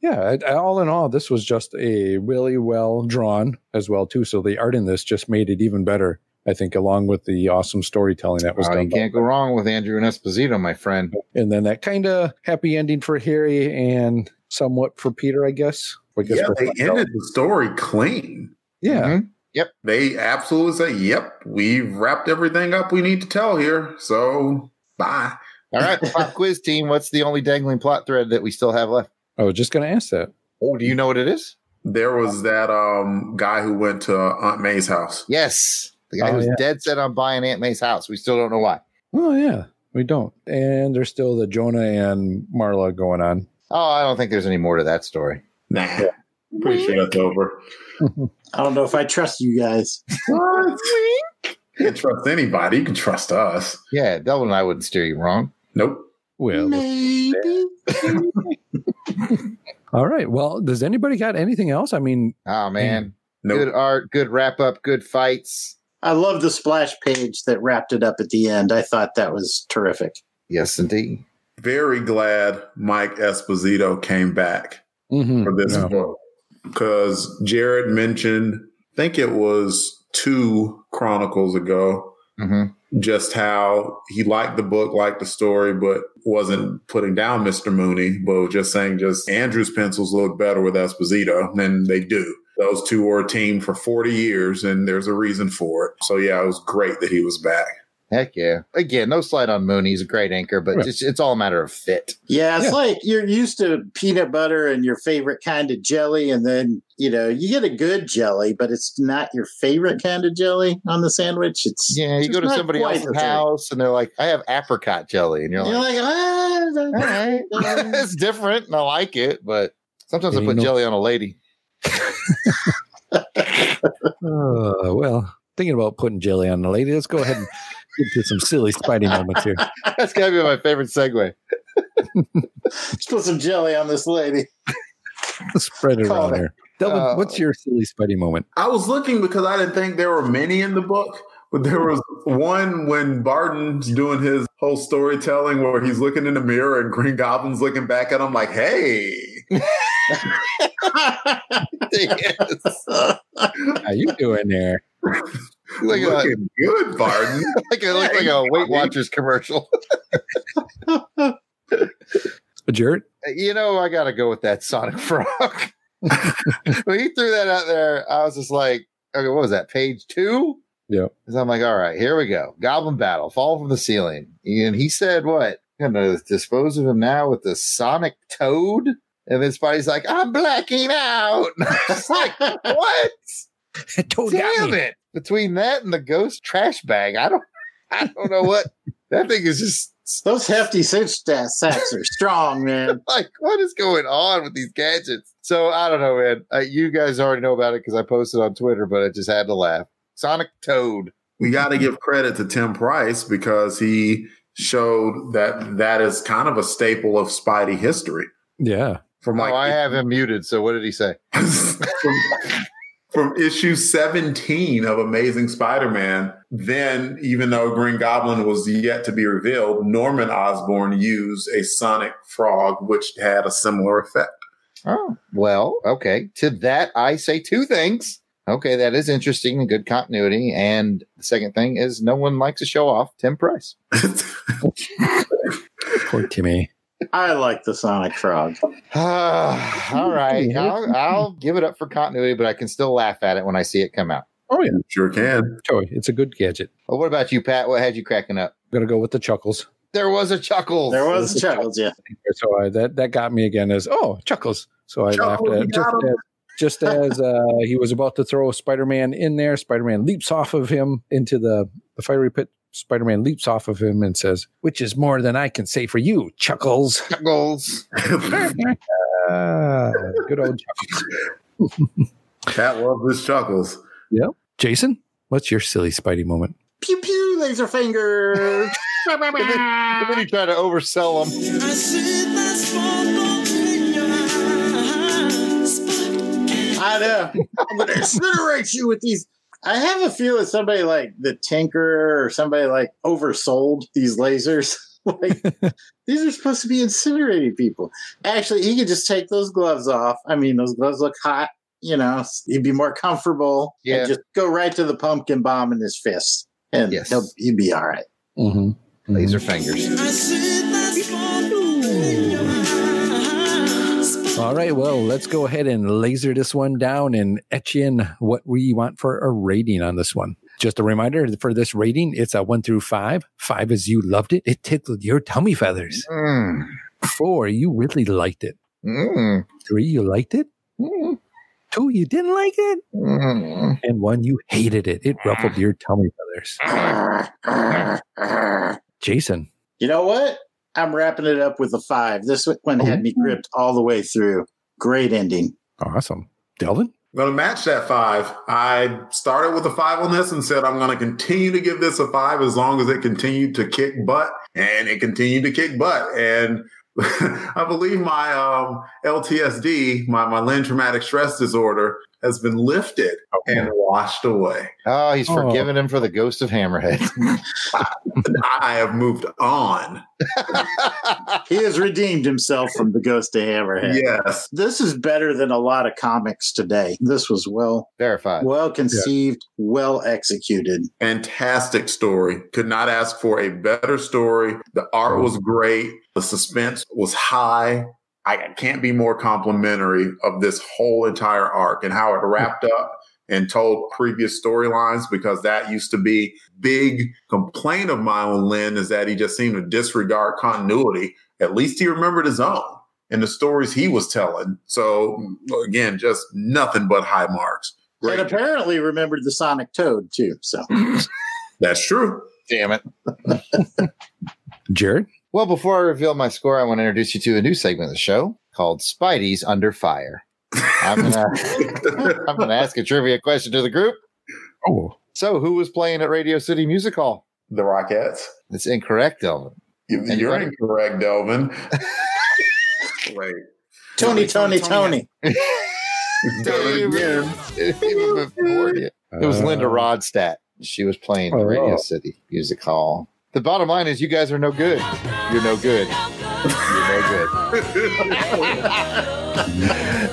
yeah, I- all in all, this was just a really well drawn as well too. So the art in this just made it even better. I think, along with the awesome storytelling that was Oh, done. you can't go wrong with Andru and Esposito, my friend. and then that kind of happy ending for Harry and somewhat for Peter, I guess. I guess Yeah, they ended the story clean. yeah. Yep. They absolutely say, "Yep, we've wrapped everything up we need to tell here." So, bye. All right, pop quiz team. What's the only dangling plot thread that we still have left? I was just going to ask that. Oh, do you know what it is? There was that um guy who went to Aunt May's house. Yes, the guy Oh, who's yeah. dead set on buying Aunt May's house. We still don't know why. Oh, yeah, we don't. And there's still the Jonah and Marla going on. Oh, I don't think there's any more to that story. Nah, pretty sure that's over. I don't know if I trust you guys. What? You can trust anybody. You can trust us. Yeah, Delvin and I wouldn't steer you wrong. Nope. Well, Maybe. all right. Well, does anybody got anything else? I mean, Oh man, Nope. good art, good wrap up, good fights. I love the splash page that wrapped it up at the end. I thought that was terrific. Yes, indeed. Very glad Mike Esposito came back mhm, for this yeah. book because Jared mentioned, I think it was two chronicles ago, hmm just how he liked the book, liked the story, but wasn't putting down Mr. Mooney, but was just saying just Andru's pencils look better with Esposito than they do. Those two were a team for 40 years, and there's a reason for it. So, yeah, it was great that he was back. Heck yeah. Again, no slide on Mooney. He's a great anchor, but Right. it's, it's all a matter of fit. Yeah, it's Yeah. like you're used to peanut butter and your favorite kind of jelly, and then you know you get a good jelly, but it's not your favorite kind of jelly on the sandwich. It's Yeah, you go to somebody else's house and they're like, I have apricot jelly. And you're You're like, like, ah, all right. it's different and I like it, but sometimes I put you know- jelly on a lady. Uh, well, thinking about putting jelly on the lady. Let's go ahead and get to some silly Spidey moments here. That's got to be my favorite segue. Let's put some jelly on this lady. Spread it Call around it. here. Delvin, Uh, what's your silly Spidey moment? I was looking because I didn't think there were many in the book, but there was one when Barton's doing his whole storytelling where he's looking in the mirror and Green Goblin's looking back at him like, hey. Yes. How you doing there? Look at looking good, Barton. like it looks like a Weight Watchers commercial. a uh, Jared? Uh, you know, I got to go with that Sonic Frog. when he threw that out there, I was just like, okay, what was that? Page two? Yeah. So I'm like, all right, here we go. Goblin battle, fall from the ceiling. And he said, what? I'm going to dispose of him now with the Sonic Toad? And then Spidey's like, I'm blacking out. it's like, what? Toad got Damn me. it. Between that and the ghost trash bag, I don't I don't know what that thing is just Those hefty cinch sacks are strong, man. like what is going on with these gadgets? So I don't know, man. Uh, you guys already know about it because I posted on Twitter, but I just had to laugh. Sonic Toad. we got to give credit to Tim Price because he showed that that is kind of a staple of Spidey history. Yeah. From like oh, I have him muted. So what did he say? from, from issue 17 of Amazing Spider-Man, then even though Green Goblin was yet to be revealed, Norman Osborn used a sonic frog, which had a similar effect. Oh, well, okay. To that, I say two things. Okay, that is interesting and good continuity. And the second thing is no one likes to show off Tim Price. Poor Timmy. I like the Sonic Frog. All right. I'll, I'll give it up for continuity, but I can still laugh at it when I see it come out. Oh, yeah. Sure can. Toy. It's a good gadget. Well, what about you, Pat? What had you cracking up? I'm going to go with the chuckles. There was a chuckle. There was chuckles, yeah. So I, that, that got me again as, oh, chuckles. So I Chuckles, laughed at you just got 'em. as, just as uh, he was about to throw Spider Man in there. Spider Man leaps off of him into the, the fiery pit. Spider Man leaps off of him and says, which is more than I can say for you, chuckles. Chuckles. Ah, good old chuckles. Pat loves his chuckles. Yep. Jason, what's your silly Spidey moment? Pew pew, laser fingers. And then he tried to oversell them. I I know. I'm going to incinerate you with these. I have a feeling somebody like the Tinkerer or somebody like oversold these lasers. like these are supposed to be incinerating people. Actually, he could just take those gloves off. I mean, those gloves look hot. You know, he'd be more comfortable. Yeah. And just go right to the pumpkin bomb in his fist, and Yes. he'll, he'd be all right. Mm-hmm. Laser fingers. All right, well, let's go ahead and laser this one down and etch in what we want for a rating on this one. Just a reminder for this rating, it's a one through five. Five is you loved it. It tickled your tummy feathers. Mm. Four, you really liked it. Mm. Three, you liked it. Mm. Two, you didn't like it. Mm. And one, you hated it. It ruffled your tummy feathers. Jason. You know what? I'm wrapping it up with a five. This one had me gripped all the way through. Great ending. Awesome. Delvin? I'm going to match that five. I started with a five on this and said I'm going to continue to give this a five as long as it continued to kick butt, and it continued to kick butt. And I believe my um, LTSD, my my Len traumatic stress disorder, has been lifted and washed away. Oh, he's Oh. forgiven him for the ghost of Hammerhead. I have moved on. He has redeemed himself from the ghost of Hammerhead. Yes. This is better than a lot of comics today. This was well Verified. well conceived, well executed. Fantastic story. Could not ask for a better story. The art was great. The suspense was high. I can't be more complimentary of this whole entire arc and how it wrapped up and told previous storylines because that used to be big complaint of mine with Len is that he just seemed to disregard continuity. At least he remembered his own and the stories he was telling. So again, just nothing but high marks. Great. And apparently remembered the Sonic Toad too. So That's true. Damn it. Jared? Well, before I reveal my score, I want to introduce you to a new segment of the show called Spidey's Under Fire. I'm gonna I'm gonna ask a trivia question to the group. Oh. So, who was playing at Radio City Music Hall? The Rockettes. It's incorrect, Delvin. You- You're Anybody? incorrect, Delvin. Wait. Tony, Tony, Tony. Even before you. It was Linda Uh, Ronstadt. She was playing at Oh. Radio City Music Hall. The bottom line is, you guys are no good. You're no good. You're no good.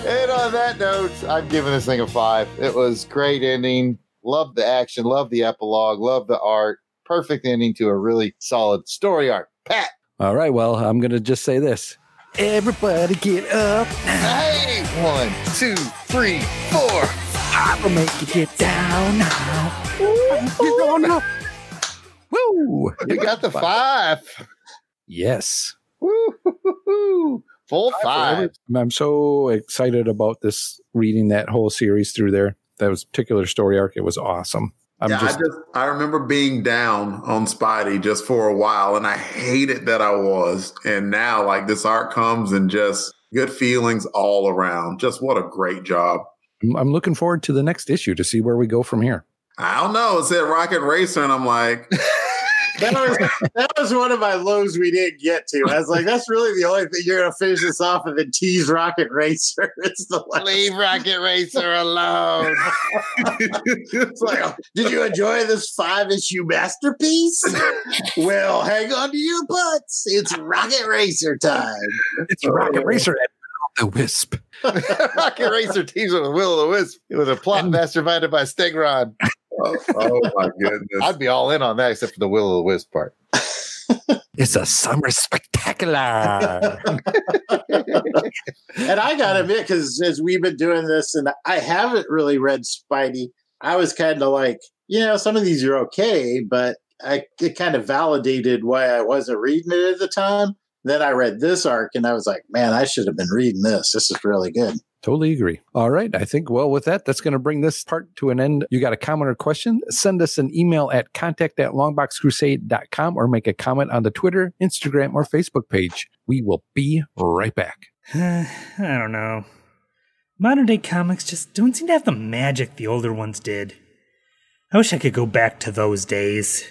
and on that note, I'm giving this thing a five. It was great ending. Love the action. Love the epilogue. Love the art. Perfect ending to a really solid story arc. Pat, All right, well, I'm going to just say this. Everybody get up. hey, one, two, three, four. I will make you get down now. You're going up. Woo! You got the five. Yes. Woo-hoo-hoo-hoo. Full five. I'm so excited about this, reading that whole series through there. That was particular story arc. It was awesome. I'm yeah, just, I just I remember being down on Spidey just for a while, and I hated that I was. And now, like this art comes and just good feelings all around. Just what a great job. I'm- I'm looking forward to the next issue to see where we go from here. I don't know. It said Rocket Racer, and I'm like, That was that was one of my lows we didn't get to. I was like, that's really the only thing you're gonna finish this off with and tease Rocket Racer. It's the last. Leave Rocket Racer alone. It's like, oh, did you enjoy this five issue masterpiece? well, hang on to your butts. It's Rocket Racer time. It's Rocket Racer and the Wisp. Rocket Racer teams with Will o' the Wisp. It was a plot masterminded by Stegron. Oh, oh my goodness. I'd be all in on that, except for the Will of the Wisp part. It's a summer spectacular. And I gotta admit, because as we've been doing this, and I haven't really read Spidey, I was kind of like, you know, some of these are okay, but I it kind of validated why I wasn't reading it at the time. Then I read this arc, and I was like, man, I should have been reading this. This is really good. Totally agree. All right. I think, well, with that, that's going to bring this part to an end. You got a comment or question? Send us an email at contact at longboxcrusade.com or make a comment on the Twitter, Instagram, or Facebook page. We will be right back. I don't know. Modern day comics just don't seem to have the magic the older ones did. I wish I could go back to those days.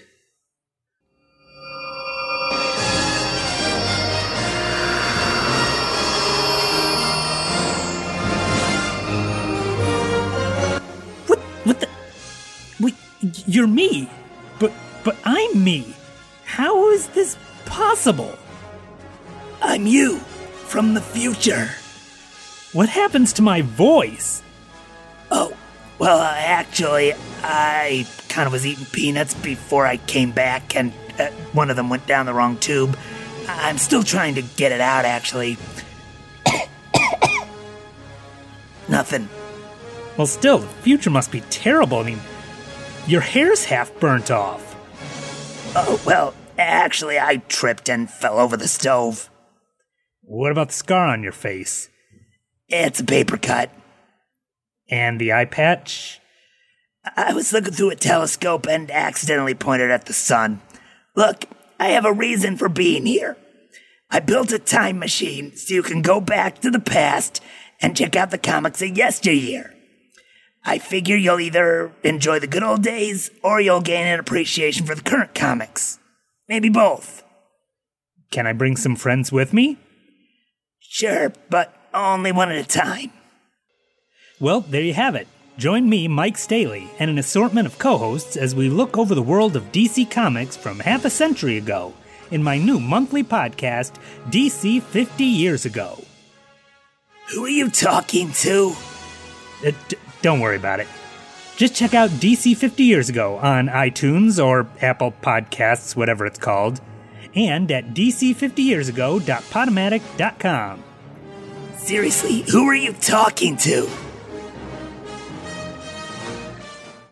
You're me. But but I'm me. How is this possible? I'm you from the future. What happens to my voice? Oh, well, uh, actually, I kind of was eating peanuts before I came back, and uh, one of them went down the wrong tube. I'm still trying to get it out, actually. Nothing. Well, still, the future must be terrible. I mean, your hair's half burnt off. Oh, well, actually, I tripped and fell over the stove. What about the scar on your face? It's a paper cut. And the eye patch? I was looking through a telescope and accidentally pointed at the sun. Look, I have a reason for being here. I built a time machine so you can go back to the past and check out the comics of yesteryear. I figure you'll either enjoy the good old days or you'll gain an appreciation for the current comics. Maybe both. Can I bring some friends with me? Sure, but only one at a time. Well, there you have it. Join me, Mike Staley, and an assortment of co hosts as we look over the world of DC Comics from half a century ago in my new monthly podcast, DC 50 Years Ago. Who are you talking to? Uh, don't worry about it. Just check out DC 50 Years Ago on iTunes or Apple Podcasts, whatever it's called, and at dc50yearsago.podomatic.com. Seriously, who are you talking to?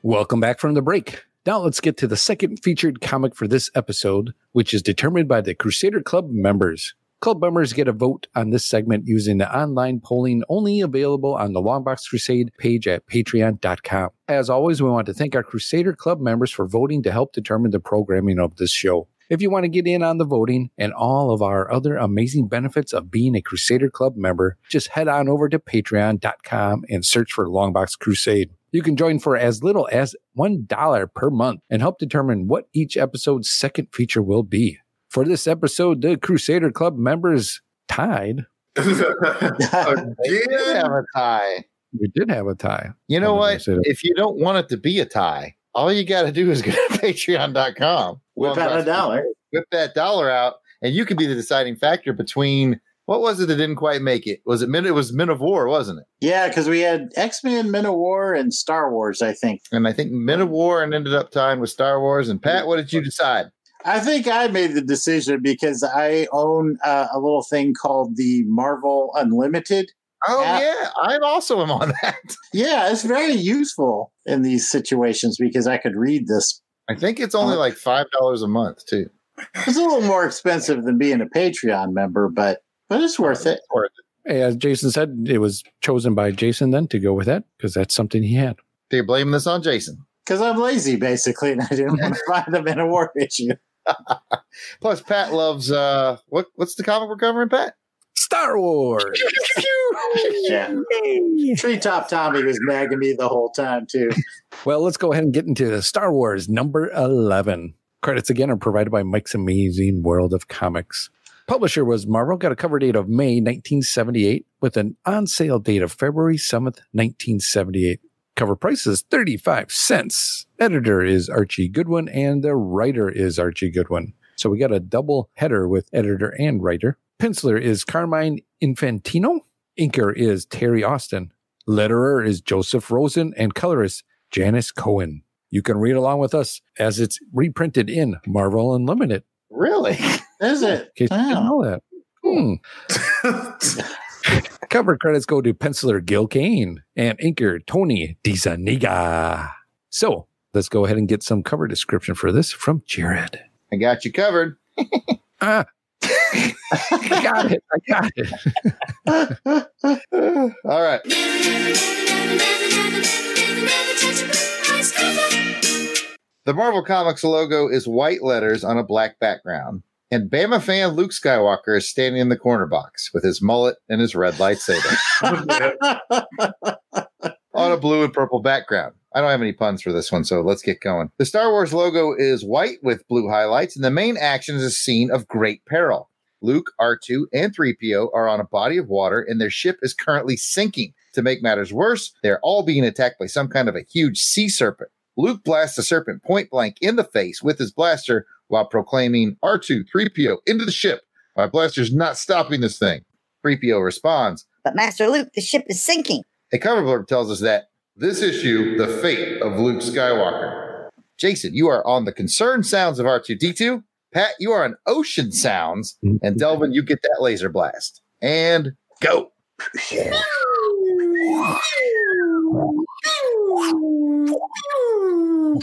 Welcome back from the break. Now let's get to the second featured comic for this episode, which is determined by the Crusader Club members. Club members get a vote on this segment using the online polling only available on the Longbox Crusade page at patreon.com. As always, we want to thank our Crusader Club members for voting to help determine the programming of this show. If you want to get in on the voting and all of our other amazing benefits of being a Crusader Club member, just head on over to patreon.com and search for Longbox Crusade. You can join for as little as $1 per month and help determine what each episode's second feature will be. For this episode, the Crusader Club members tied. we did have a tie. We did have a tie. You know what? gonna say that. If you don't want it to be a tie, all you got to do is go to patreon.com. Whip out a dollar. Whip that dollar out, and you can be the deciding factor between what was it that didn't quite make it? Was it Men? It was Men of War, wasn't it? Yeah, because we had X Men, Men of War, and Star Wars, I think. And I think Men of War and ended up tying with Star Wars. And Pat, what did you decide? I think I made the decision because I own uh, a little thing called the Marvel Unlimited. Oh app. yeah, I'm also am on that. Yeah, it's very useful in these situations because I could read this. I think it's only like five dollars a month too. It's a little more expensive than being a Patreon member, but but it's worth it. Worth it. As Jason said, it was chosen by Jason then to go with that because that's something he had. Do you blame this on Jason? Because I'm lazy, basically, and I didn't want to find them in a war issue. Plus, Pat loves uh, what? What's the comic we're covering, Pat? Star Wars. Yeah. Treetop Tommy was nagging me the whole time, too. Well, let's go ahead and get into the Star Wars number 11. Credits again are provided by Mike's Amazing World of Comics. Publisher was Marvel, got a cover date of May 1978 with an on sale date of February 7th, 1978. Cover price is 35 cents. Editor is Archie Goodwin and the writer is Archie Goodwin. So we got a double header with editor and writer. Penciler is Carmine Infantino. Inker is Terry Austin. Letterer is Joseph Rosen and colorist Janice Cohen. You can read along with us as it's reprinted in Marvel Unlimited. Really? Is it? In case you didn't know that. Hmm. Cover credits go to penciler Gil Kane and inker Tony DeZuniga. So let's go ahead and get some cover description for this from Jared. I got you covered. Ah, I got it. I got it. All right. The Marvel Comics logo is white letters on a black background, and Bama fan Luke Skywalker is standing in the corner box with his mullet and his red lightsaber on a blue and purple background. I don't have any puns for this one, so let's get going. The Star Wars logo is white with blue highlights, and the main action is a scene of great peril. Luke, R2, and 3PO are on a body of water, and their ship is currently sinking. To make matters worse, they're all being attacked by some kind of a huge sea serpent. Luke blasts the serpent point blank in the face with his blaster while proclaiming R2 3PO into the ship. My blaster's not stopping this thing. 3PO responds, But Master Luke, the ship is sinking. A cover blurb tells us that this issue, the fate of Luke Skywalker. Jason, you are on the concerned sounds of R2D2. Pat, you are on ocean sounds. And Delvin, you get that laser blast. And go.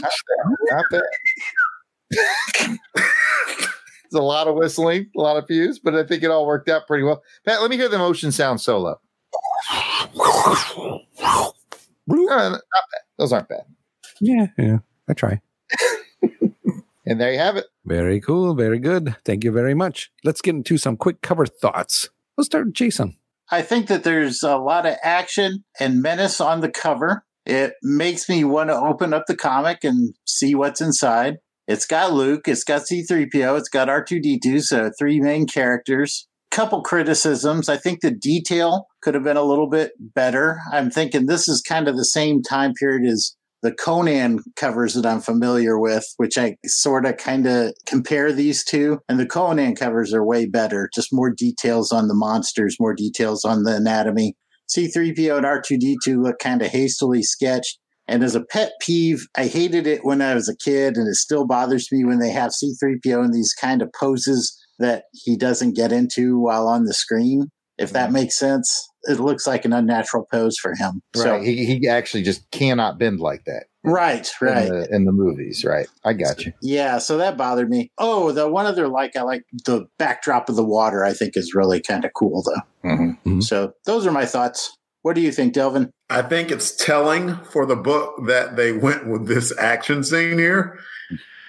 Not bad. Not bad. It's a lot of whistling, a lot of fuse, but I think it all worked out pretty well. Pat, let me hear the motion sound solo. Uh, not bad. Those aren't bad. Yeah, yeah. I try. And there you have it. Very cool. Very good. Thank you very much. Let's get into some quick cover thoughts. Let's start with Jason. I think that there's a lot of action and menace on the cover. It makes me want to open up the comic and see what's inside. It's got Luke, it's got C3PO, it's got R2D2, so three main characters. Couple criticisms. I think the detail could have been a little bit better. I'm thinking this is kind of the same time period as the Conan covers that I'm familiar with, which I sort of kind of compare these two. And the Conan covers are way better, just more details on the monsters, more details on the anatomy. C3PO and R2D2 look kind of hastily sketched. And as a pet peeve, I hated it when I was a kid, and it still bothers me when they have C3PO in these kind of poses that he doesn't get into while on the screen. If that makes sense, it looks like an unnatural pose for him. Right. So, he, he actually just cannot bend like that. right, right. In the, in the movies, right? I got you. Yeah, so that bothered me. Oh, the one other like I like the backdrop of the water. I think is really kind of cool though. Mm-hmm. So those are my thoughts. What do you think, Delvin? I think it's telling for the book that they went with this action scene here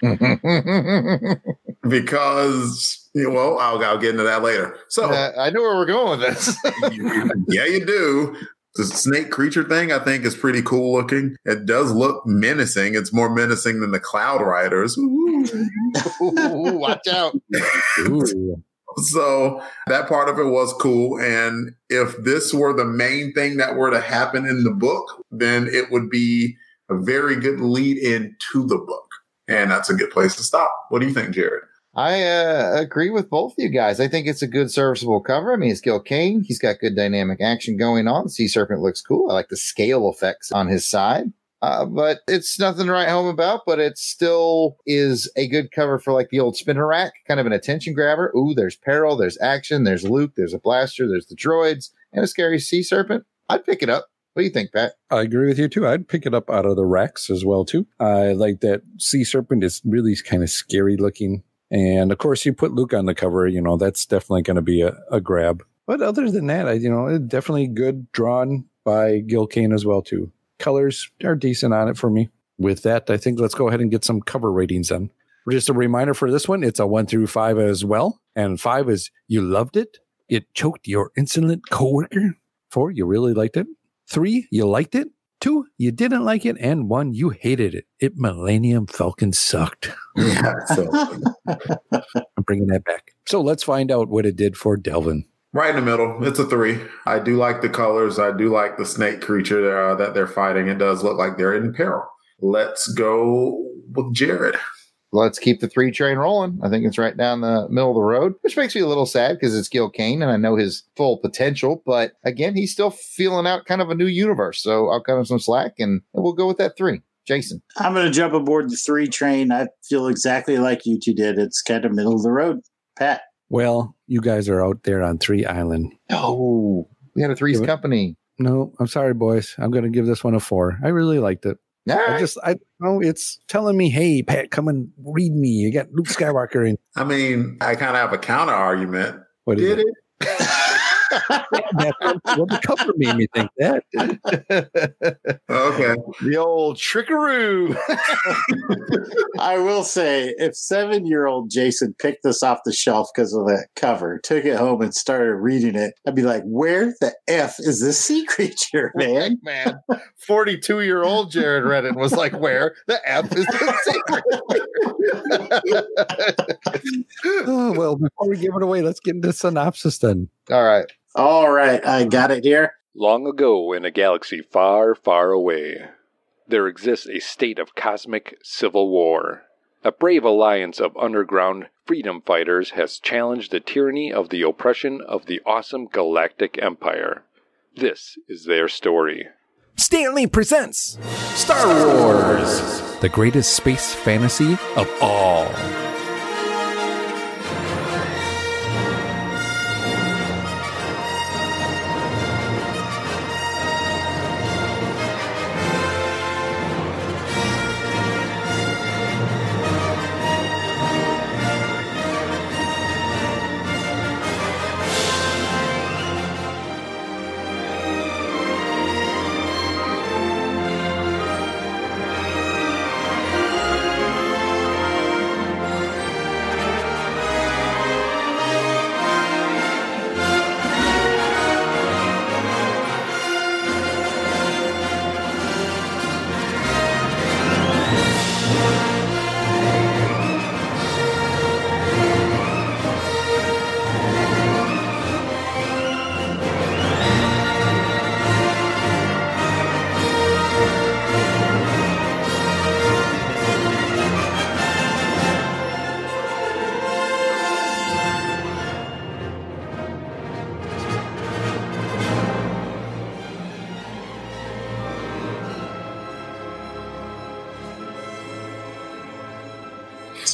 because, you know, well, I'll, I'll get into that later. So Uh, I know where we're going with this. yeah, you do. The snake creature thing, I think, is pretty cool looking. It does look menacing. It's more menacing than the Cloud Riders. Ooh, watch out. So that part of it was cool. And if this were the main thing that were to happen in the book, then it would be a very good lead in to the book. And that's a good place to stop. What do you think, Jared? I uh, agree with both of you guys. I think it's a good serviceable cover. I mean, it's Gil Kane. He's got good dynamic action going on. Sea Serpent looks cool. I like the scale effects on his side. Uh, but it's nothing to write home about, but it still is a good cover for like the old spinner rack, kind of an attention grabber. Ooh, there's peril, there's action, there's Luke, there's a blaster, there's the droids, and a scary sea serpent. I'd pick it up. What do you think, Pat? I agree with you too. I'd pick it up out of the racks as well too. I like that sea serpent is really kind of scary looking. And of course, you put Luke on the cover, you know, that's definitely going to be a, a grab. But other than that, I, you know, definitely good drawn by Gil Kane as well too. Colors are decent on it for me. With that, I think let's go ahead and get some cover ratings on. Just a reminder for this one, it's a one through five as well. And five is you loved it. It choked your insolent coworker. Four, you really liked it. Three, you liked it. Two, you didn't like it. And one, you hated it. It Millennium Falcon sucked. Yeah, so I'm bringing that back. So let's find out what it did for Delvin. Right in the middle. It's a three. I do like the colors. I do like the snake creature uh, that they're fighting. It does look like they're in peril. Let's go with Jared. Let's keep the three train rolling. I think it's right down the middle of the road, which makes me a little sad because it's Gil Kane and I know his full potential. But again, he's still feeling out kind of a new universe. So I'll cut him some slack and we'll go with that three. Jason. I'm going to jump aboard the three train. I feel exactly like you two did. It's kind of middle of the road. Pat. Well, you guys are out there on Three Island. Oh, we had a three's company. No, I'm sorry, boys. I'm going to give this one a four. I really liked it. All I right. just, I you know it's telling me, hey, Pat, come and read me. You got Luke Skywalker in. I mean, I kind of have a counter argument. What is Did it? it? That's what- the cover made me think that. Okay. the old trickaroo. I will say, if seven year old Jason picked this off the shelf because of that cover, took it home and started reading it, I'd be like, where the F is this sea creature, man? Man, 42 year old Jared read it and was like, Where the F is the secret? Oh, well, before we give it away, let's get into synopsis then. All right. All right, I got it here. Long ago in a galaxy far, far away, there exists a state of cosmic civil war. A brave alliance of underground freedom fighters has challenged the tyranny of the oppression of the awesome galactic empire. This is their story. Stan Lee presents Star Wars, the greatest space fantasy of all.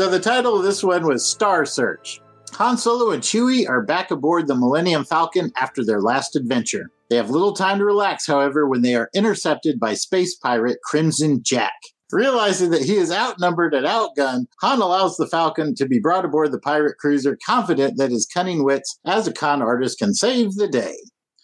So the title of this one was Star Search. Han Solo and Chewie are back aboard the Millennium Falcon after their last adventure. They have little time to relax, however, when they are intercepted by space pirate Crimson Jack. Realizing that he is outnumbered and outgunned, Han allows the Falcon to be brought aboard the pirate cruiser, confident that his cunning wits as a con artist can save the day.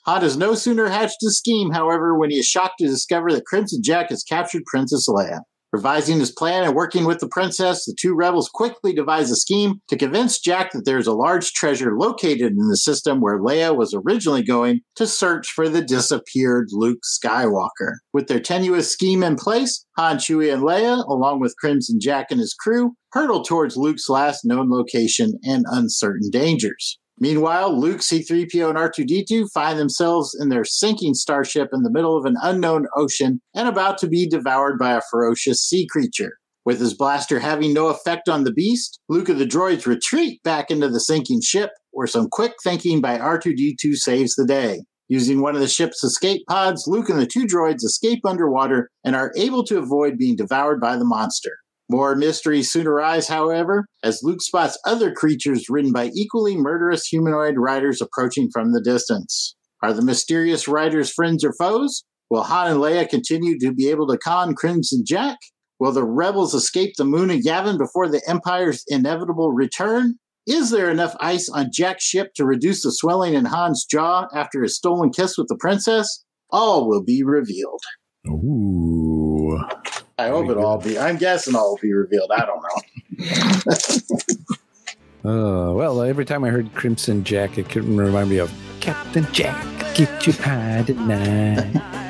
Han has no sooner hatched his scheme, however, when he is shocked to discover that Crimson Jack has captured Princess Leia. Revising his plan and working with the princess, the two rebels quickly devise a scheme to convince Jack that there is a large treasure located in the system where Leia was originally going to search for the disappeared Luke Skywalker. With their tenuous scheme in place, Han, Chewie, and Leia, along with Crimson Jack and his crew, hurtle towards Luke's last known location and uncertain dangers. Meanwhile, Luke, C3PO, and R2D2 find themselves in their sinking starship in the middle of an unknown ocean and about to be devoured by a ferocious sea creature. With his blaster having no effect on the beast, Luke and the droids retreat back into the sinking ship, where some quick thinking by R2D2 saves the day. Using one of the ship's escape pods, Luke and the two droids escape underwater and are able to avoid being devoured by the monster. More mysteries soon arise, however, as Luke spots other creatures ridden by equally murderous humanoid riders approaching from the distance. Are the mysterious riders friends or foes? Will Han and Leia continue to be able to con Crimson Jack? Will the rebels escape the moon of Yavin before the Empire's inevitable return? Is there enough ice on Jack's ship to reduce the swelling in Han's jaw after his stolen kiss with the princess? All will be revealed. Ooh. I hope it'll all be. I'm guessing all will be revealed. I don't know. Oh, well, every time I heard Crimson Jack, it could remind me of Captain Jack, get you pie tonight.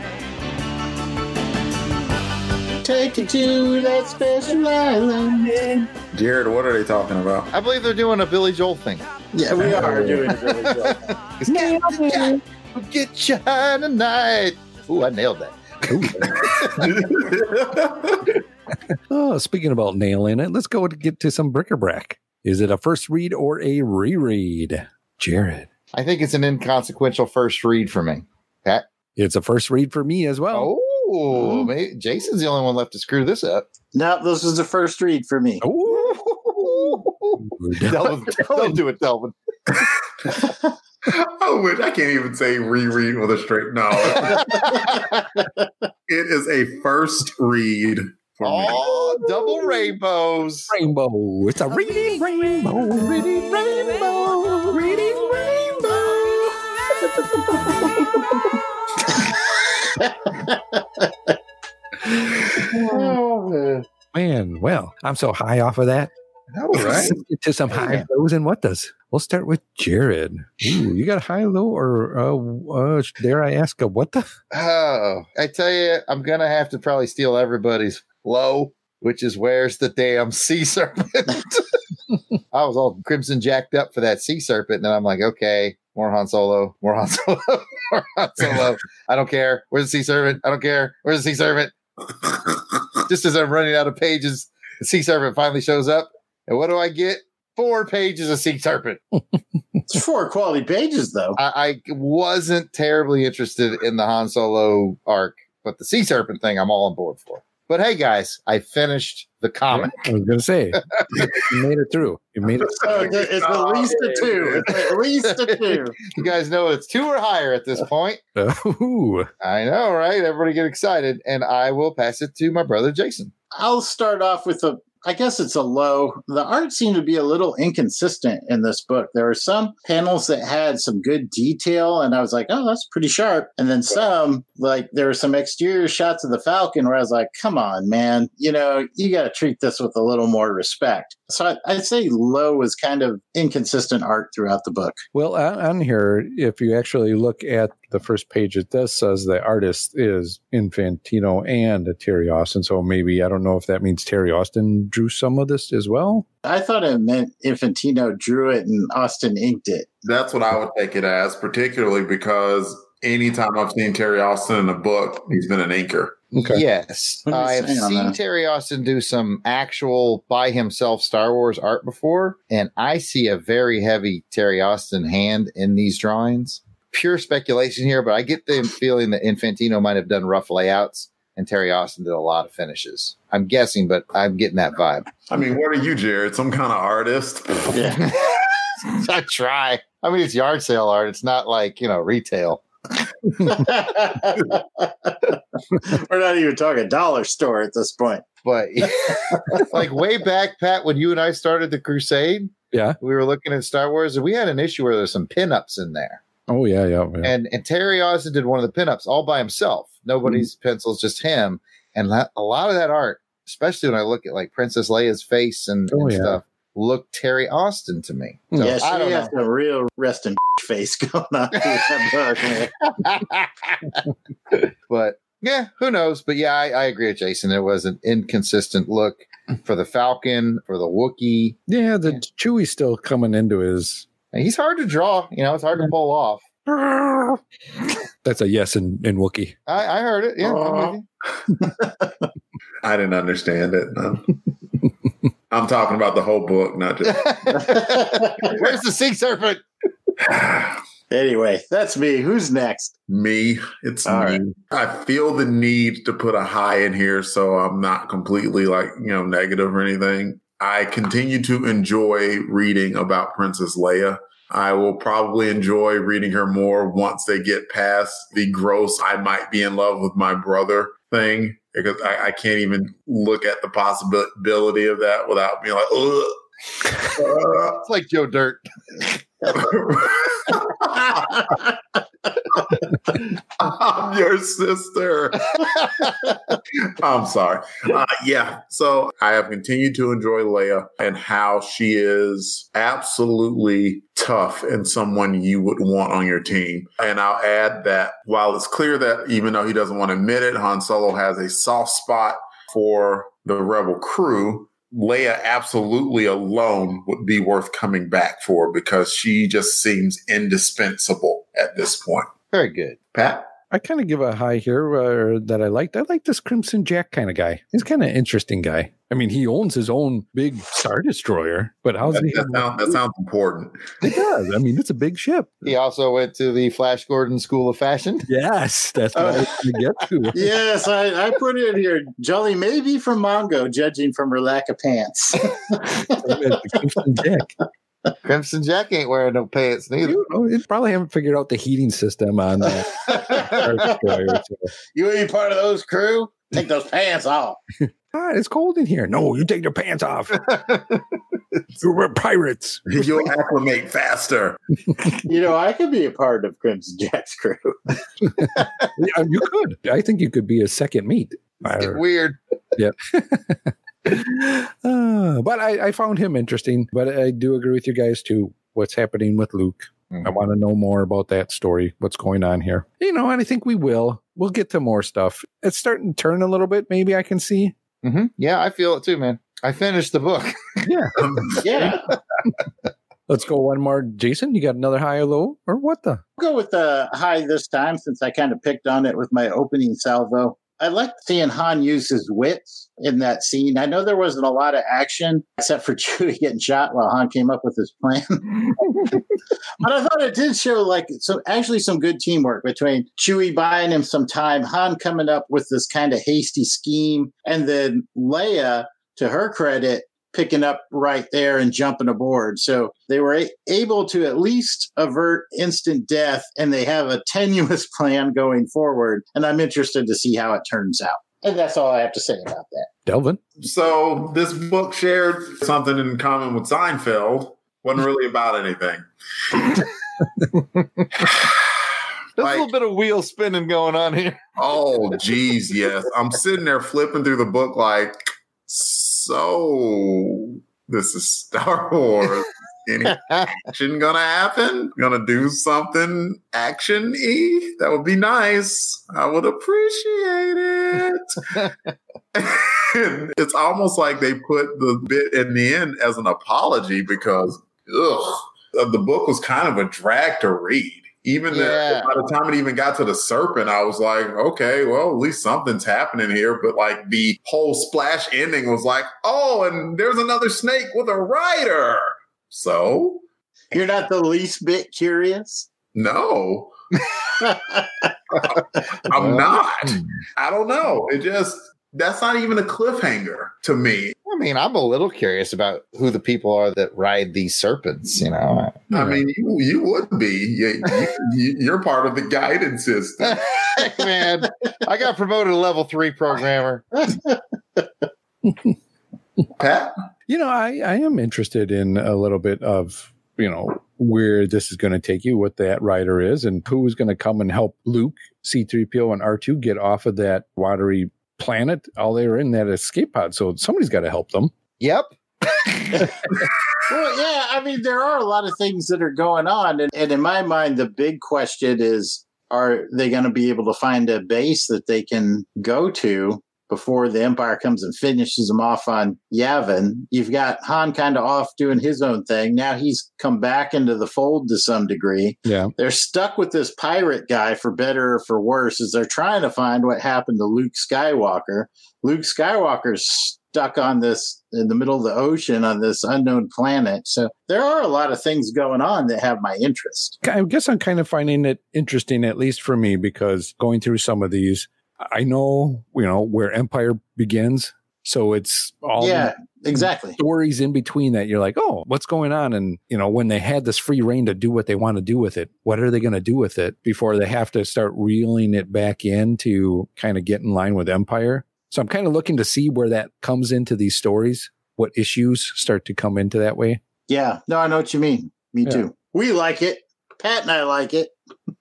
Take you to that special island. Jared, what are they talking about? I believe they're doing a Billy Joel thing. Yeah, we are doing it really good. Captain Jack, will get you high tonight. Ooh, I nailed that. oh, speaking about nailing it, let's go and get to some bric-a-brac. Is it a first read or a reread? Jared. I think it's an inconsequential first read for me. Pat? It's a first read for me as well. Oh, mm-hmm. may- Jason's the only one left to screw this up. No, this is the first read for me. Delvin, don't do it, Delvin. I wish I can't even say reread with a straight no. it is a first read for me. Oh, double rainbows. Rainbow. It's a reading rainbow. Reading rainbow. Reading Oh, Man, well, I'm so high off of that. All right. Let's to some high lows and what does. We'll start with Jared. Ooh, you got a high low or uh, uh, dare I ask a what the? Oh, I tell you, I'm gonna have to probably steal everybody's low, which is where's the damn sea serpent? I was all crimson jacked up for that sea serpent, and I'm like, okay, more Han Solo, more Han Solo, more Han Solo. I don't care. Where's the sea serpent? I don't care. Where's the sea serpent? Just as I'm running out of pages, the sea serpent finally shows up. And what do I get? Four pages of sea serpent. It's four quality pages, though. I, I wasn't terribly interested in the Han Solo arc, but the sea serpent thing I'm all on board for. But hey, guys, I finished the comic. I was going to say, you made it through. You made it. So it's it's at least a two. It's at least a two. You guys know it's two or higher at this uh, point. Uh, ooh. I know, right? Everybody get excited. And I will pass it to my brother, Jason. I'll start off with a. I guess it's a low. The art seemed to be a little inconsistent in this book. There were some panels that had some good detail, and I was like, "Oh, that's pretty sharp." And then some, like there were some exterior shots of the Falcon where I was like, "Come on, man! You know, you got to treat this with a little more respect." So I, I'd say low was kind of inconsistent art throughout the book. Well, on here, if you actually look at the first page, it does says the artist is Infantino and Terry Austin. So maybe I don't know if that means Terry Austin drew some of this as well. I thought it meant Infantino drew it and Austin inked it. That's what I would take it as, particularly because anytime I've seen Terry Austin in a book, he's been an inker. Okay. Yes. What do you I have seen that? Terry Austin do some actual by himself Star Wars art before, and I see a very heavy Terry Austin hand in these drawings. Pure speculation here, but I get the feeling that Infantino might have done rough layouts and Terry Austin did a lot of finishes. I'm guessing, but I'm getting that vibe. I mean, what are you, Jared? Some kind of artist? Yeah. I try. I mean, it's yard sale art. It's not like, you know, retail. We're not even talking dollar store at this point. But like way back, Pat, when you and I started the crusade, Yeah. we were looking at Star Wars and we had an issue where there's some pinups in there. Oh, yeah, yeah. yeah. And and Terry Austin did one of the pinups all by himself. Nobody's Mm-hmm. pencils, just him. And la- a lot of that art, especially when I look at like Princess Leia's face and, Oh, and yeah. stuff, look Terry Austin to me. So yeah, I she don't has know. a real resting face going on through that book, man. but yeah, who knows? But yeah, I, I agree with Jason. It was an inconsistent look for the Falcon, for the Wookiee. yeah, the Chewie's still coming into his. And he's hard to draw. You know, it's hard to pull off. That's a yes in, in Wookiee. I, I heard it. Yeah. I'm with you. I didn't understand it. No. I'm talking about the whole book, not just. Where's the sea serpent? Anyway, that's me. Who's next? Me. It's All me. right. I feel the need to put a high in here so I'm not completely like, you know, negative or anything. I continue to enjoy reading about Princess Leia. I will probably enjoy reading her more once they get past the gross I might be in love with my brother thing because I, I can't even look at the possibility of that without being like, ugh. It's like Joe Dirt. I'm your sister. I'm sorry. Uh, yeah. So I have continued to enjoy Leia and how she is absolutely tough and someone you would want on your team. And I'll add that while it's clear that even though he doesn't want to admit it, Han Solo has a soft spot for the rebel crew. Leia absolutely alone would be worth coming back for because she just seems indispensable at this point. Very good. Pat? I kind of give a high here uh, that I liked. I like this Crimson Jack kind of guy. He's kind of interesting guy. I mean, he owns his own big Star Destroyer, but how's That, he? that, sound, that sounds important. It does. I mean, it's a big ship. He also went to the Flash Gordon School of Fashion. Yes, that's what I was going to get to. yes, I, I put it here. Jolli maybe from Mongo, judging from her lack of pants. Crimson Jack. Crimson Jack ain't wearing no pants neither. You know, they probably haven't figured out the heating system on that Star Destroyer. So. you ain't part of those crew? Take those pants off. Ah, it's cold in here. No, you take your pants off. We're pirates. You'll acclimate faster. You know, I could be a part of Crimson Jack's crew. Yeah, you could. I think you could be a second meat. Get weird. Yeah. Uh, but I, I found him interesting. But I do agree with you guys too. What's happening with Luke? I want to know more about that story. What's going on here? You know, and I think we will. We'll get to more stuff. It's starting to turn a little bit. Maybe I can see. hmm Yeah, I feel it too, man. I finished the book. Yeah. Yeah. Let's go one more. Jason, you got another high or low or what the? go with the high this time since I kind of picked on it with my opening salvo. I liked seeing Han use his wits in that scene. I know there wasn't a lot of action except for Chewie getting shot while Han came up with his plan. but I thought it did show like some actually some good teamwork between Chewie buying him some time, Han coming up with this kind of hasty scheme, and then Leia, to her credit, picking up right there and jumping aboard. So they were a- able to at least avert instant death and they have a tenuous plan going forward. And I'm interested to see how it turns out. And that's all I have to say about that. Delvin. So this book shared something in common with Seinfeld. wasn't really about anything. There's a little bit of wheel spinning going on here. Oh, geez, yes. I'm sitting there flipping through the book like, so this is Star Wars. Any action gonna happen? Gonna do something action y? That would be nice. I would appreciate it. it's almost like they put the bit in the end as an apology because ugh, the book was kind of a drag to read. Even Yeah. the, by the time it even got to the serpent, I was like, okay, well, at least something's happening here. But like the whole splash ending was like, oh, and there's another snake with a rider. So You're not the least bit curious? no, I'm not. I don't know. It just that's not even a cliffhanger to me. I mean, I'm a little curious about who the people are that ride these serpents. You know, I mean, you you would be. You, you, you're part of the guidance system. man, I got promoted to level three programmer. Pat, You know, I, I am interested in a little bit of, you know, where this is going to take you, what that rider is, and who's going to come and help Luke, C3PO, and R2 get off of that watery planet. All they were in that escape pod. So somebody's got to help them. Yep. Well, yeah, I mean, there are a lot of things that are going on. And, and in my mind, the big question is are they going to be able to find a base that they can go to before the Empire comes and finishes them off on Yavin? You've got Han kind of off doing his own thing. Now he's come back into the fold to some degree. Yeah. They're stuck with this pirate guy for better or for worse as they're trying to find what happened to Luke Skywalker. Luke Skywalker's stuck on this in the middle of the ocean on this unknown planet. So there are a lot of things going on that have my interest. I guess I'm kind of finding it interesting, at least for me, because going through some of these, I know, you know, where Empire begins. So it's all yeah, exactly. stories in between that you're like, oh, what's going on? And, you know, when they had this free reign to do what they want to do with it, what are they going to do with it before they have to start reeling it back in to kind of get in line with Empire? So I'm kind of looking to see where that comes into these stories, what issues start to come into that way. Yeah, no, I know what you mean. Me Yeah. too. We like it. Pat and I like it.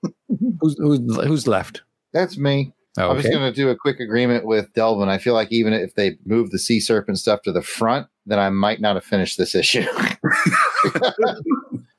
Who's, who's, who's left? That's me. Oh, I'm just going to do a quick agreement with Delvin. I feel like even if they move the sea serpent stuff to the front, then I might not have finished this issue.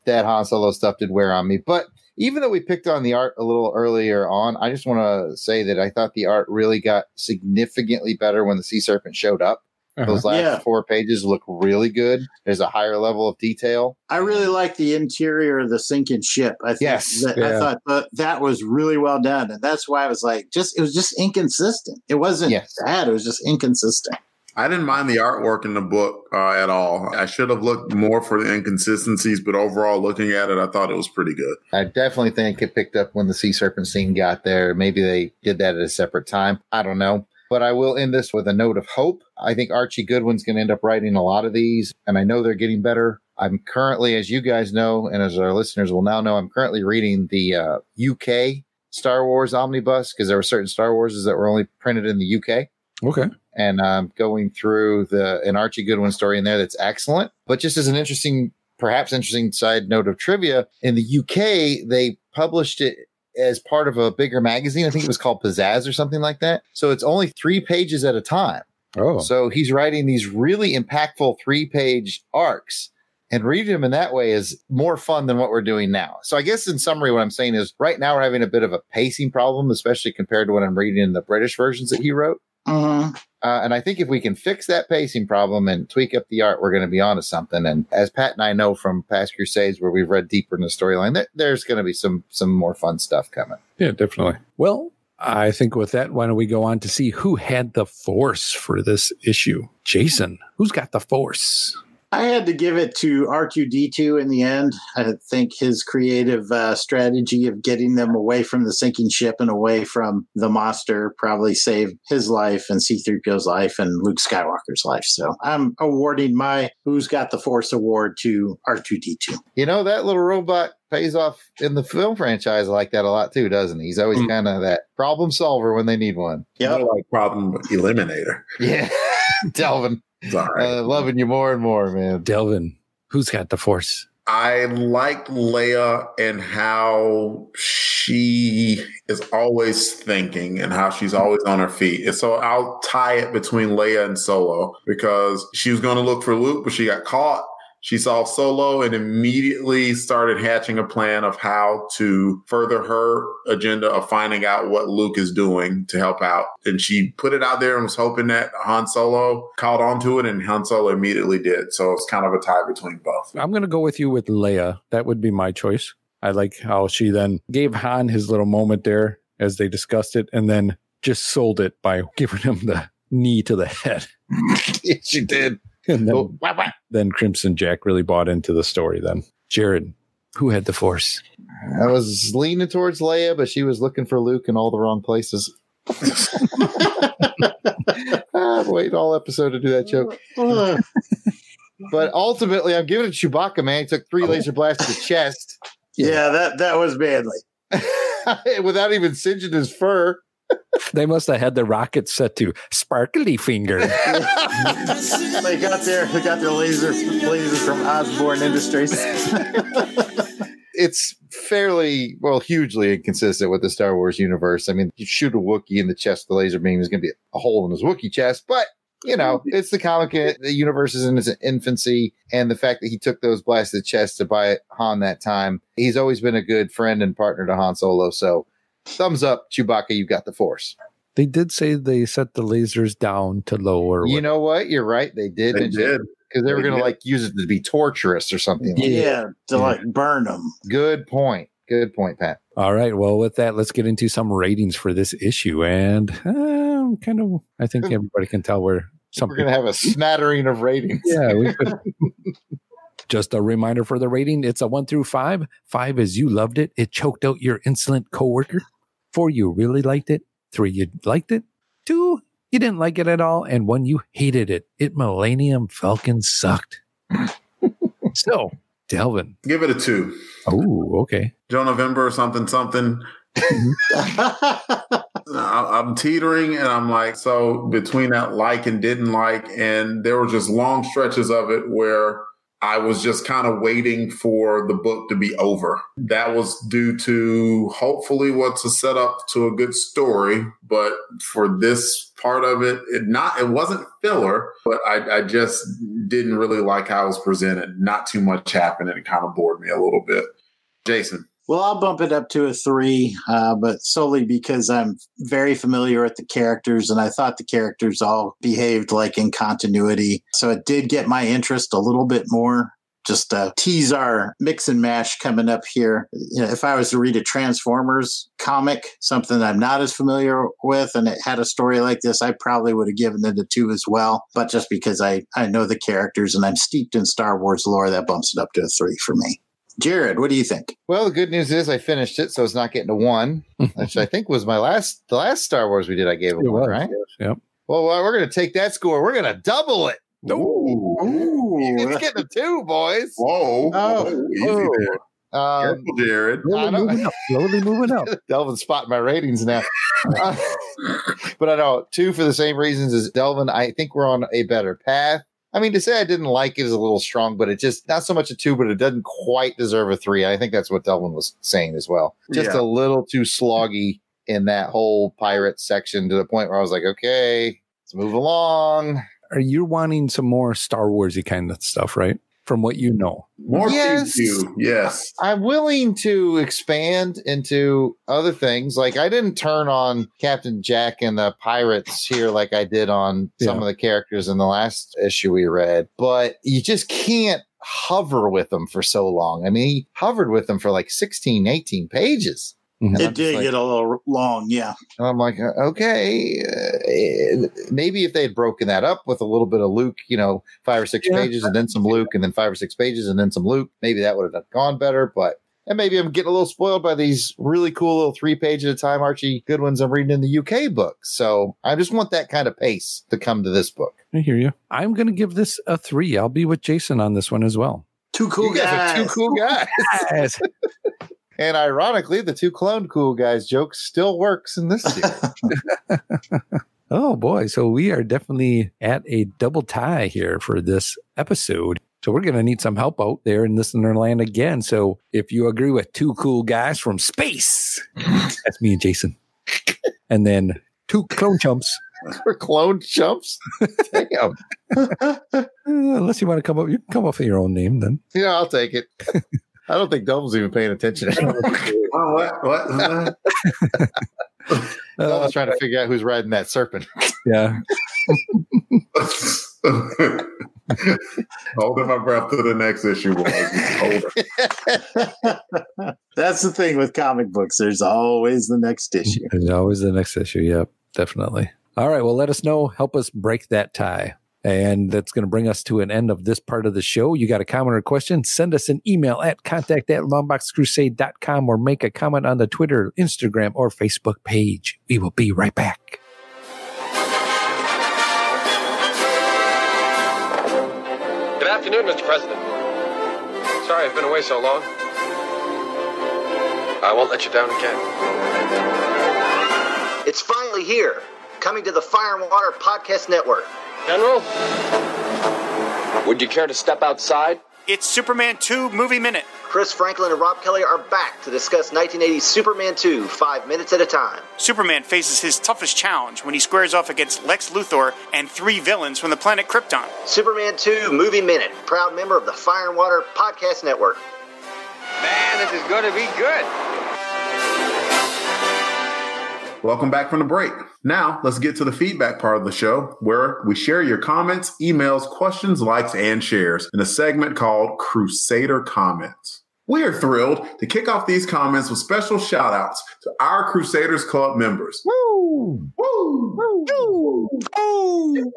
that Han Solo stuff did wear on me. But even though we picked on the art a little earlier on, I just want to say that I thought the art really got significantly better when the sea serpent showed up. Those last Yeah. four pages look really good. There's a higher level of detail. I really like the interior of the sinking ship. I think Yes. that, Yeah. I thought that, that was really well done, and that's why I was like, just it was just inconsistent. It wasn't Yes. bad; it was just inconsistent. I didn't mind the artwork in the book uh, at all. I should have looked more for the inconsistencies, but overall, looking at it, I thought it was pretty good. I definitely think it picked up when the sea serpent scene got there. Maybe they did that at a separate time. I don't know. But I will end this with a note of hope. I think Archie Goodwin's going to end up writing a lot of these, and I know they're getting better. I'm currently, as you guys know, and as our listeners will now know, I'm currently reading the uh, UK Star Wars omnibus because there were certain Star Warses that were only printed in the UK Okay. and I'm going through the an Archie Goodwin story in there that's excellent. But just as an interesting, perhaps interesting side note of trivia, in the UK they published it as part of a bigger magazine. I think it was called Pizzazz or something like that. So it's only three pages at a time. Oh, So he's writing these really impactful three page arcs. And reading them in that way is more fun than what we're doing now. So I guess in summary, what I'm saying is right now we're having a bit of a pacing problem, especially compared to what I'm reading in the British versions that he wrote. Mhm. Uh, and I think if we can fix that pacing problem and tweak up the art, we're going to be onto something. And as Pat and I know from past Crusades, where we've read deeper in the storyline, that there's going to be some some more fun stuff coming. yeah, definitely. Well, I think with that, why don't we go on to see who had the force for this issue? Jason, who's got the force? I had to give it to R2D2 in the end. I think his creative uh, strategy of getting them away from the sinking ship and away from the monster probably saved his life and C3PO's life and Luke Skywalker's life. So I'm awarding my Who's Got the Force award to R2D2. You know, that little robot pays off in the film franchise like that a lot too, doesn't he? He's always Mm. kind of that problem solver when they need one. Yeah. Like problem eliminator. Yeah. Delvin. Sorry. Uh, loving you more and more, man. Delvin, who's got the force? I like Leia and how she is always thinking and how she's always on her feet. And so I'll tie it between Leia and Solo because she was going to look for Luke, but she got caught. She saw Solo and immediately started hatching a plan of how to further her agenda of finding out what Luke is doing to help out. And she put it out there and was hoping that Han Solo caught onto it, and Han Solo immediately did. So it's kind of a tie between both. I'm going to go with you with Leia. That would be my choice. I like how she then gave Han his little moment there as they discussed it and then just sold it by giving him the knee to the head. she did. And then, Oh, wah, wah. then Crimson Jack really bought into the story then. Jared, who had the force? I was leaning towards Leia, but she was looking for Luke in all the wrong places. I've waited all episode to do that joke. but ultimately, I'm giving it to Chewbacca, man. He took three oh. laser blasts to the chest Yeah, that, that was manly. without even singeing his fur. They must have had the rocket set to sparkly finger. they got their they got their laser lasers from Osborn Industries. It's fairly, well, hugely inconsistent with the Star Wars universe. I mean, you shoot a Wookiee in the chest, the laser beam is going to be a hole in his Wookiee chest, but you know, it's the comic. The universe is in its infancy, and the fact that he took those blasted chests to buy Han that time, he's always been a good friend and partner to Han Solo. So, thumbs up, Chewbacca. You got the Force. they did say they set the lasers down to lower. You what- know what? You're right. They did. They did. because they were going to like use it to be torturous or something. like yeah, to like burn them. Good point. Good point, Pat. All right. Well, with that, let's get into some ratings for this issue. And uh, kind of, I think everybody can tell where We're going to have a smattering of ratings. yeah, we could. Just a reminder for the rating it's a one through five. Five is you loved it, it choked out your insolent coworker. Four, you really liked it. Three, you liked it. Two, you didn't like it at all. And one, you hated it. It Millennium Falcon sucked. so, Delvin. Give it a two. Oh, okay. Joe November or something, something. Mm-hmm. I- I'm teetering and I'm like, so between that like and didn't like, and there were just long stretches of it where I was just kind of waiting for the book to be over. That was due to hopefully what's a setup to a good story, but for this part of it, it not it wasn't filler, but I, I just didn't really like how it was presented. Not too much happened, and it kind of bored me a little bit. Jason. Well, I'll bump it up to a three, uh, but solely because I'm very familiar with the characters and I thought the characters all behaved like in continuity. So it did get my interest a little bit more. Just a tease our mix and mash coming up here. You know, if I was to read a Transformers comic, something I'm not as familiar with, and it had a story like this, I probably would have given it a two as well. But just because I, I know the characters and I'm steeped in Star Wars lore, that bumps it up to a three for me. Jared, what do you think? Well, the good news is I finished it, so it's not getting a one, which I think was my last the last Star Wars we did. I gave it, It one, was, right? Yep. Well, well, we're going to take that score. We're going to double it. Ooh. It's getting a two, boys. Whoa. Oh. Whoa, easy Oh. there. Um, Careful, Jared. Slowly moving up. Slowly moving up. Delvin's spotting my ratings now. Uh, but I know two for the same reasons as Delvin. I think we're on a better path. I mean, to say I didn't like it is a little strong, but it just not so much a two, but it doesn't quite deserve a three. I think that's what Delvin was saying as well. Just Yeah. a little too sloggy in that whole pirate section to the point where I was like, okay, let's move along. Are you wanting some more Star Warsy kind of stuff, right? From what you know. More Yes. PQ. Yes. I'm willing to expand into other things. Like I didn't turn on Captain Jack and the pirates here like I did on some Yeah. of the characters in the last issue we read, but you just can't hover with them for so long. I mean, he hovered with them for like 16, 18 pages. And I'm It did like- get a little long, yeah. And I'm like, uh, okay, uh, maybe if they had broken that up with a little bit of Luke, you know, five or six Yeah. pages and then some Luke and then five or six pages and then some Luke, maybe that would have gone better. But and maybe I'm getting a little spoiled by these really cool little three page at a time Archie Goodwins I'm reading in the UK book. So I just want that kind of pace to come to this book. I hear you. I'm going to give this a three. I'll be with Jason on this one as well. Two cool You guys are two cool guys. Yes. and ironically, the two cloned cool guys joke still works in this series. Oh boy. So we are definitely at a double tie here for this episode. So we're going to need some help out there in listener land again. So if you agree with two cool guys from space, that's me and Jason. And then two clone chumps. For clone chumps? Damn. Uh, unless you want to come up, you can come up with your own name then. Yeah, I'll take it. I don't think Delvin's even paying attention. Oh, what? What? Delvin's trying to figure out who's riding that serpent. Yeah. Holding my breath to the next issue. boys. Hold it. That's the thing with comic books. There's always the next issue. There's always the next issue. Yep, definitely. All right. Well, let us know. Help us break that tie. And that's going to bring us to an end of this part of the show. You got a comment or question? Send us an email at contact at longboxcrusade.com or make a comment on the Twitter, Instagram, or Facebook page. We will be right back. Good afternoon, Mr. President. Sorry I've been away so long. I won't let you down again. It's finally here, coming to the Fire and Water Podcast Network. General? Would you care to step outside? It's Superman 2 Movie Minute. Chris Franklin and Rob Kelly are back to discuss 1980's Superman 2, five minutes at a time. Superman faces his toughest challenge when he squares off against Lex Luthor and three villains from the planet Krypton. Superman 2 Movie Minute, proud member of the Fire and Water Podcast Network. Man, this is going to be good. Welcome back from the break. Now, let's get to the feedback part of the show where we share your comments, emails, questions, likes, and shares in a segment called Crusader Comments. We are thrilled to kick off these comments with special shout outs to our Crusaders Club members. Woo! Woo! Woo! Woo!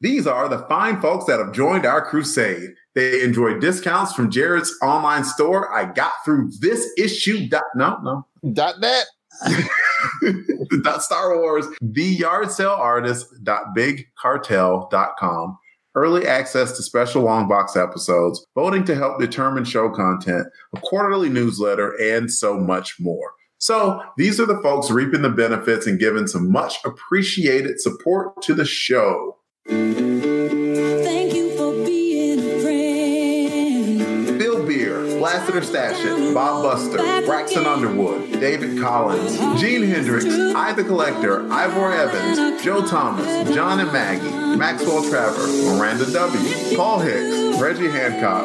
These are the fine folks that have joined our crusade. They enjoy discounts from Jared's online store. I got through this issue. Dot, no, no. Dot net. dot Star Wars, the yard sale artist dot bigcartel.com. Early access to special long box episodes, voting to help determine show content, a quarterly newsletter, and so much more. So these are the folks reaping the benefits and giving some much appreciated support to the show. Lassiter Stashit, Bob Buster, Braxton Underwood, David Collins, Gene Hendricks, I the Collector, Ivor Evans, Joe Thomas, John and Maggie, Maxwell Trevor, Miranda W., Paul Hicks, Reggie Hancock,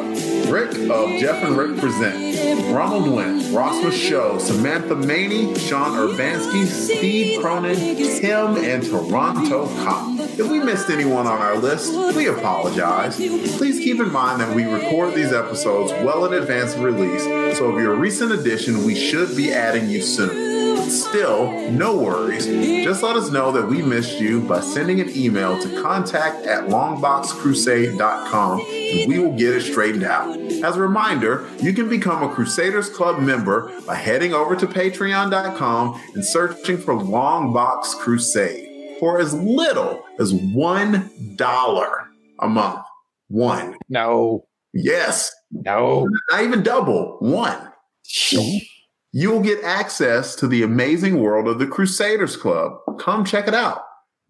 Rick of Jeff and Rick Present, Ronald Wynn, Ross Show, Samantha Maney, Sean Urbanski, Steve Cronin, Tim, and Toronto Cop. If we missed anyone on our list, we apologize. Please keep in mind that we record these episodes well in advance of release, so if you're a recent addition, we should be adding you soon. Still, no worries. Just let us know that we missed you by sending an email to contact at longboxcrusade.com and we will get it straightened out. As a reminder, you can become a Crusaders Club member by heading over to patreon.com and searching for Longbox Crusade for as little as $1 a month. One. No. Yes. No. Not even double. One. You will get access to the amazing world of the Crusaders Club. Come check it out.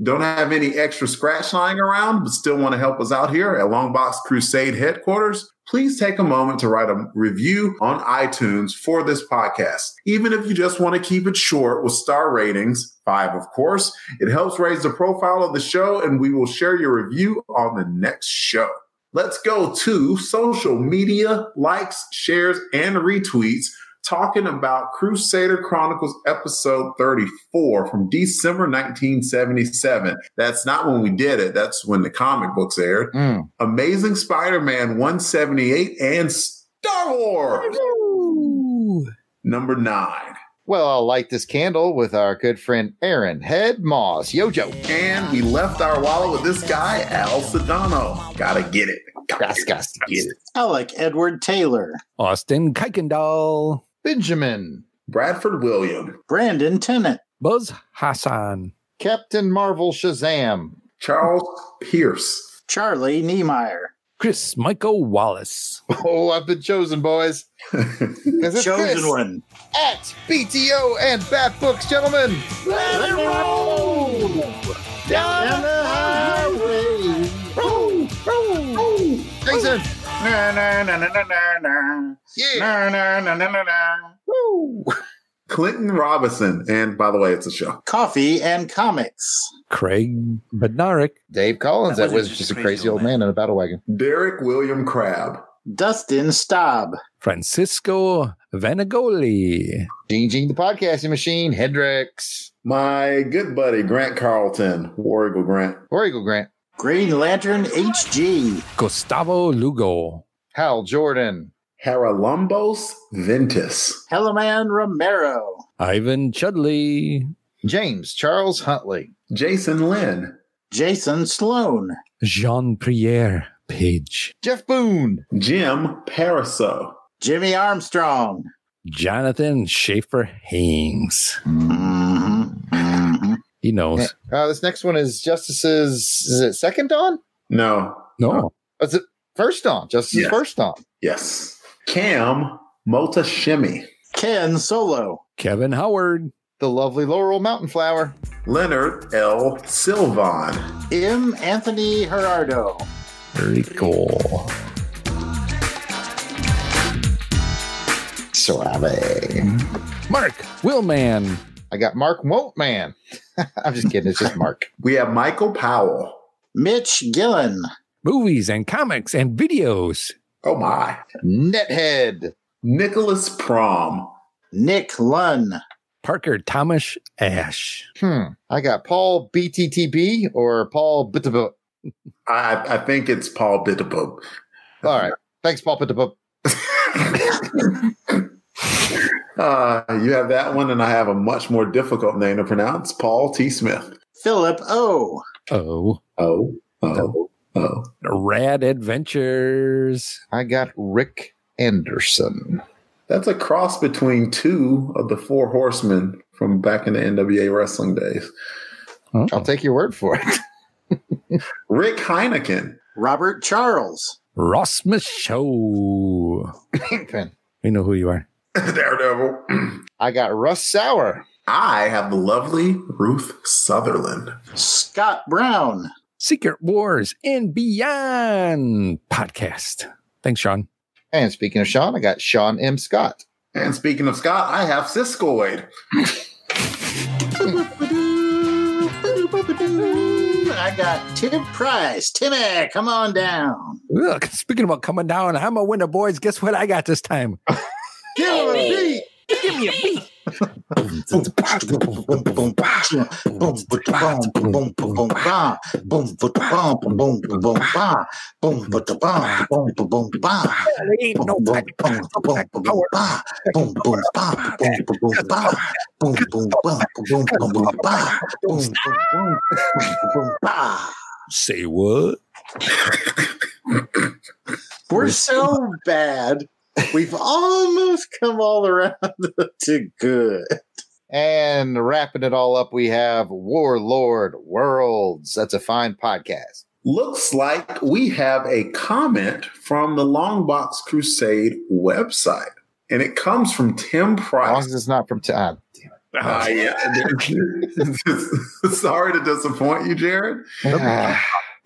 Don't have any extra scratch lying around, but still want to help us out here at Longbox Crusade headquarters? Please take a moment to write a review on iTunes for this podcast. Even if you just want to keep it short with star ratings, five, of course, it helps raise the profile of the show, and we will share your review on the next show. Let's go to social media likes, shares, and retweets talking about Crusader Chronicles episode 34 from December 1977. That's not when we did it, that's when the comic books aired. Mm. Amazing Spider Man 178 and Star Wars. Number nine. Well, I'll light this candle with our good friend Aaron Head Moss. Yojo. And we left our wallet with this guy, Al Sedano. Gotta get it. Gotta, gotta get it. Alec Edward Taylor. Austin Kuykendall. Benjamin. Bradford William. Brandon Tennant. Buzz Hassan. Captain Marvel Shazam. Charles Pierce. Charlie Niemeyer. Chris Michael Wallace. Oh, I've been chosen, boys. 'Cause it's Chosen Chris one. At BTO and Bat Books, gentlemen. Let it roll down the highway. Roll, roll, roll. Jason. Na na na na na na na. Yeah. Na na na na na na. Woo. Clinton Robinson. And by the way, it's a show. Coffee and comics. Craig Bednarik. Dave Collins. That, That was wasn't just a crazy old man in a battle wagon. Derek William Crabb. Dustin Staub. Francisco Vanagoli. Gene Gene, the podcasting machine. Hendrix. My good buddy, Grant Carlton. War Eagle Grant. War Eagle Grant. Green Lantern HG. Gustavo Lugo. Hal Jordan. Haralumbos Ventus. Helaman Romero. Ivan Chudley. James Charles Huntley. Jason Lynn. Jason Sloan. Jean Pierre Page. Jeff Boone. Jim Pariseau. Jimmy Armstrong. Jonathan Schaefer Haynes. Mm-hmm. He knows. Uh, this next one is Justice's. Is it second dawn? No. No. Is it first dawn? Justice's Yes. first dawn. Yes. Cam Motashimi. Ken Solo. Kevin Howard. The lovely Laurel Mountain Flower. Leonard L. Silvan. M. Anthony Gerardo. Very cool. Suave. Mark Willman. I got Mark Won't Man. I'm just kidding. It's just Mark. We have Michael Powell. Mitch Gillen. Movies and comics and videos. Oh my. Nethead. Nicholas Prom. Nick Lunn. Parker Thomas Ash. Hmm. I got Paul BTTB or Paul Bittaboo. I, I think it's Paul Bittabub. All right. Thanks, Paul Bittaboo. Uh, you have that one, and I have a much more difficult name to pronounce Paul T. Smith. Philip O. O. O. oh, oh. Rad Adventures. I got Rick Anderson. That's a cross between two of the four horsemen from back in the NWA wrestling days. I'll take your word for it. Rick Heineken. Robert Charles. Ross Show. Kingpin. We know who you are. Daredevil. I got Russ Sauer. I have the lovely Ruth Sutherland. Scott Brown. Secret Wars and Beyond podcast. Thanks, Sean. And speaking of Sean, I got Sean M. Scott. And speaking of Scott, I have Siskoid. I got Tim Price. Timmy, come on down. Look, speaking about coming down, I'm a winner, boys. Guess what I got this time? Give him a beat. Give me a beat. Say what? We're so bad. We've almost come all around to good. And wrapping it all up, we have Warlord Worlds. That's a fine podcast. Looks like we have a comment from the Longbox Crusade website. And it comes from Tim As long Price. as it's not from Tim. time. Uh, yeah. Sorry to disappoint you, Jared.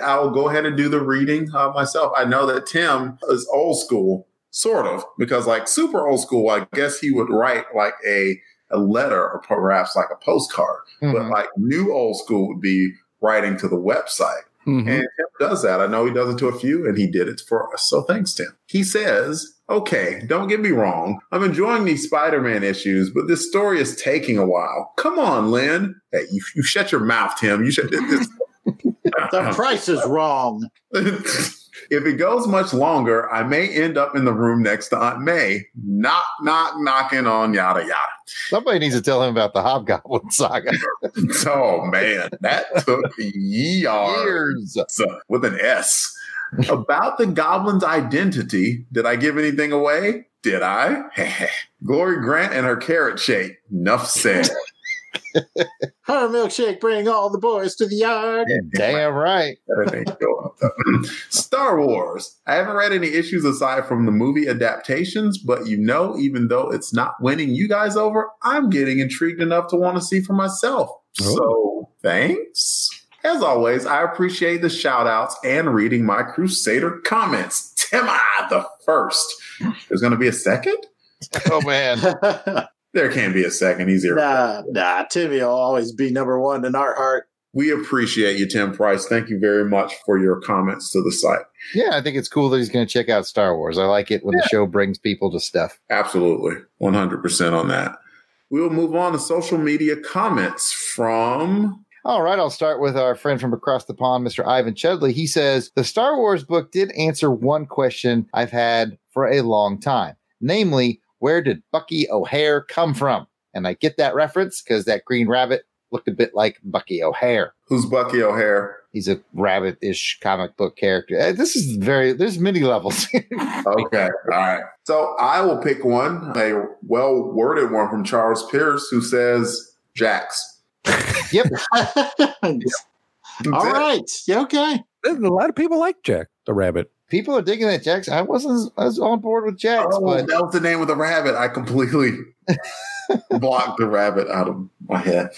I'll go ahead and do the reading uh, myself. I know that Tim is old school, sort of, because like super old school, I guess he would write like a, a letter or perhaps like a postcard. But Mhm. like new old school would be writing to the website. Mhm. And Tim does that. I know he does it to a few, and he did it for us. So thanks, Tim. He says, Okay, don't get me wrong. I'm enjoying these Spider Man issues, but this story is taking a while. Come on, Len. Hey, you, you shut your mouth, Tim. You shut this. The price is wrong. if it goes much longer, I may end up in the room next to Aunt May, knock, knock, knocking on yada yada. Somebody needs to tell him about the Hobgoblin saga. oh man, that took years, with an S. About the goblin's identity, did I give anything away? Did I? Glory Grant and her carrot shake. Enough said. Her milkshake bring all the boys to the yard. Damn right. Star Wars. I haven't read any issues aside from the movie adaptations, but you know, even though it's not winning you guys over, I'm getting intrigued enough to want to see for myself. Oh. So thanks. As always, I appreciate the shout outs and reading my Crusader comments. Timma the first. There's going to be a second? Oh, man. there can't be a second. He's here. Nah, nah, Timmy will always be number one in our heart. We appreciate you, Tim Price. Thank you very much for your comments to the site. Yeah, I think it's cool that he's going to check out Star Wars. I like it when the show brings people to stuff. Absolutely. 100% on that. We will move on to social media comments from All right, I'll start with our friend from across the pond, Mr. Ivan Chudley. He says the Star Wars book did answer one question I've had for a long time, namely, where did Bucky O'Hare come from? And I get that reference because that green rabbit looked a bit like Bucky O'Hare. Who's Bucky O'Hare? He's a rabbit-ish comic book character. Uh, This is very. There's many levels. Okay. All right. So I will pick one, a well worded one from Charles Pierce, who says Jax. yep. All right. Yeah, okay. A lot of people like Jack the rabbit. People are digging that Jax. I wasn't I was on board with Jax, Oh, but that was the name of the rabbit. I completely blocked the rabbit out of my head.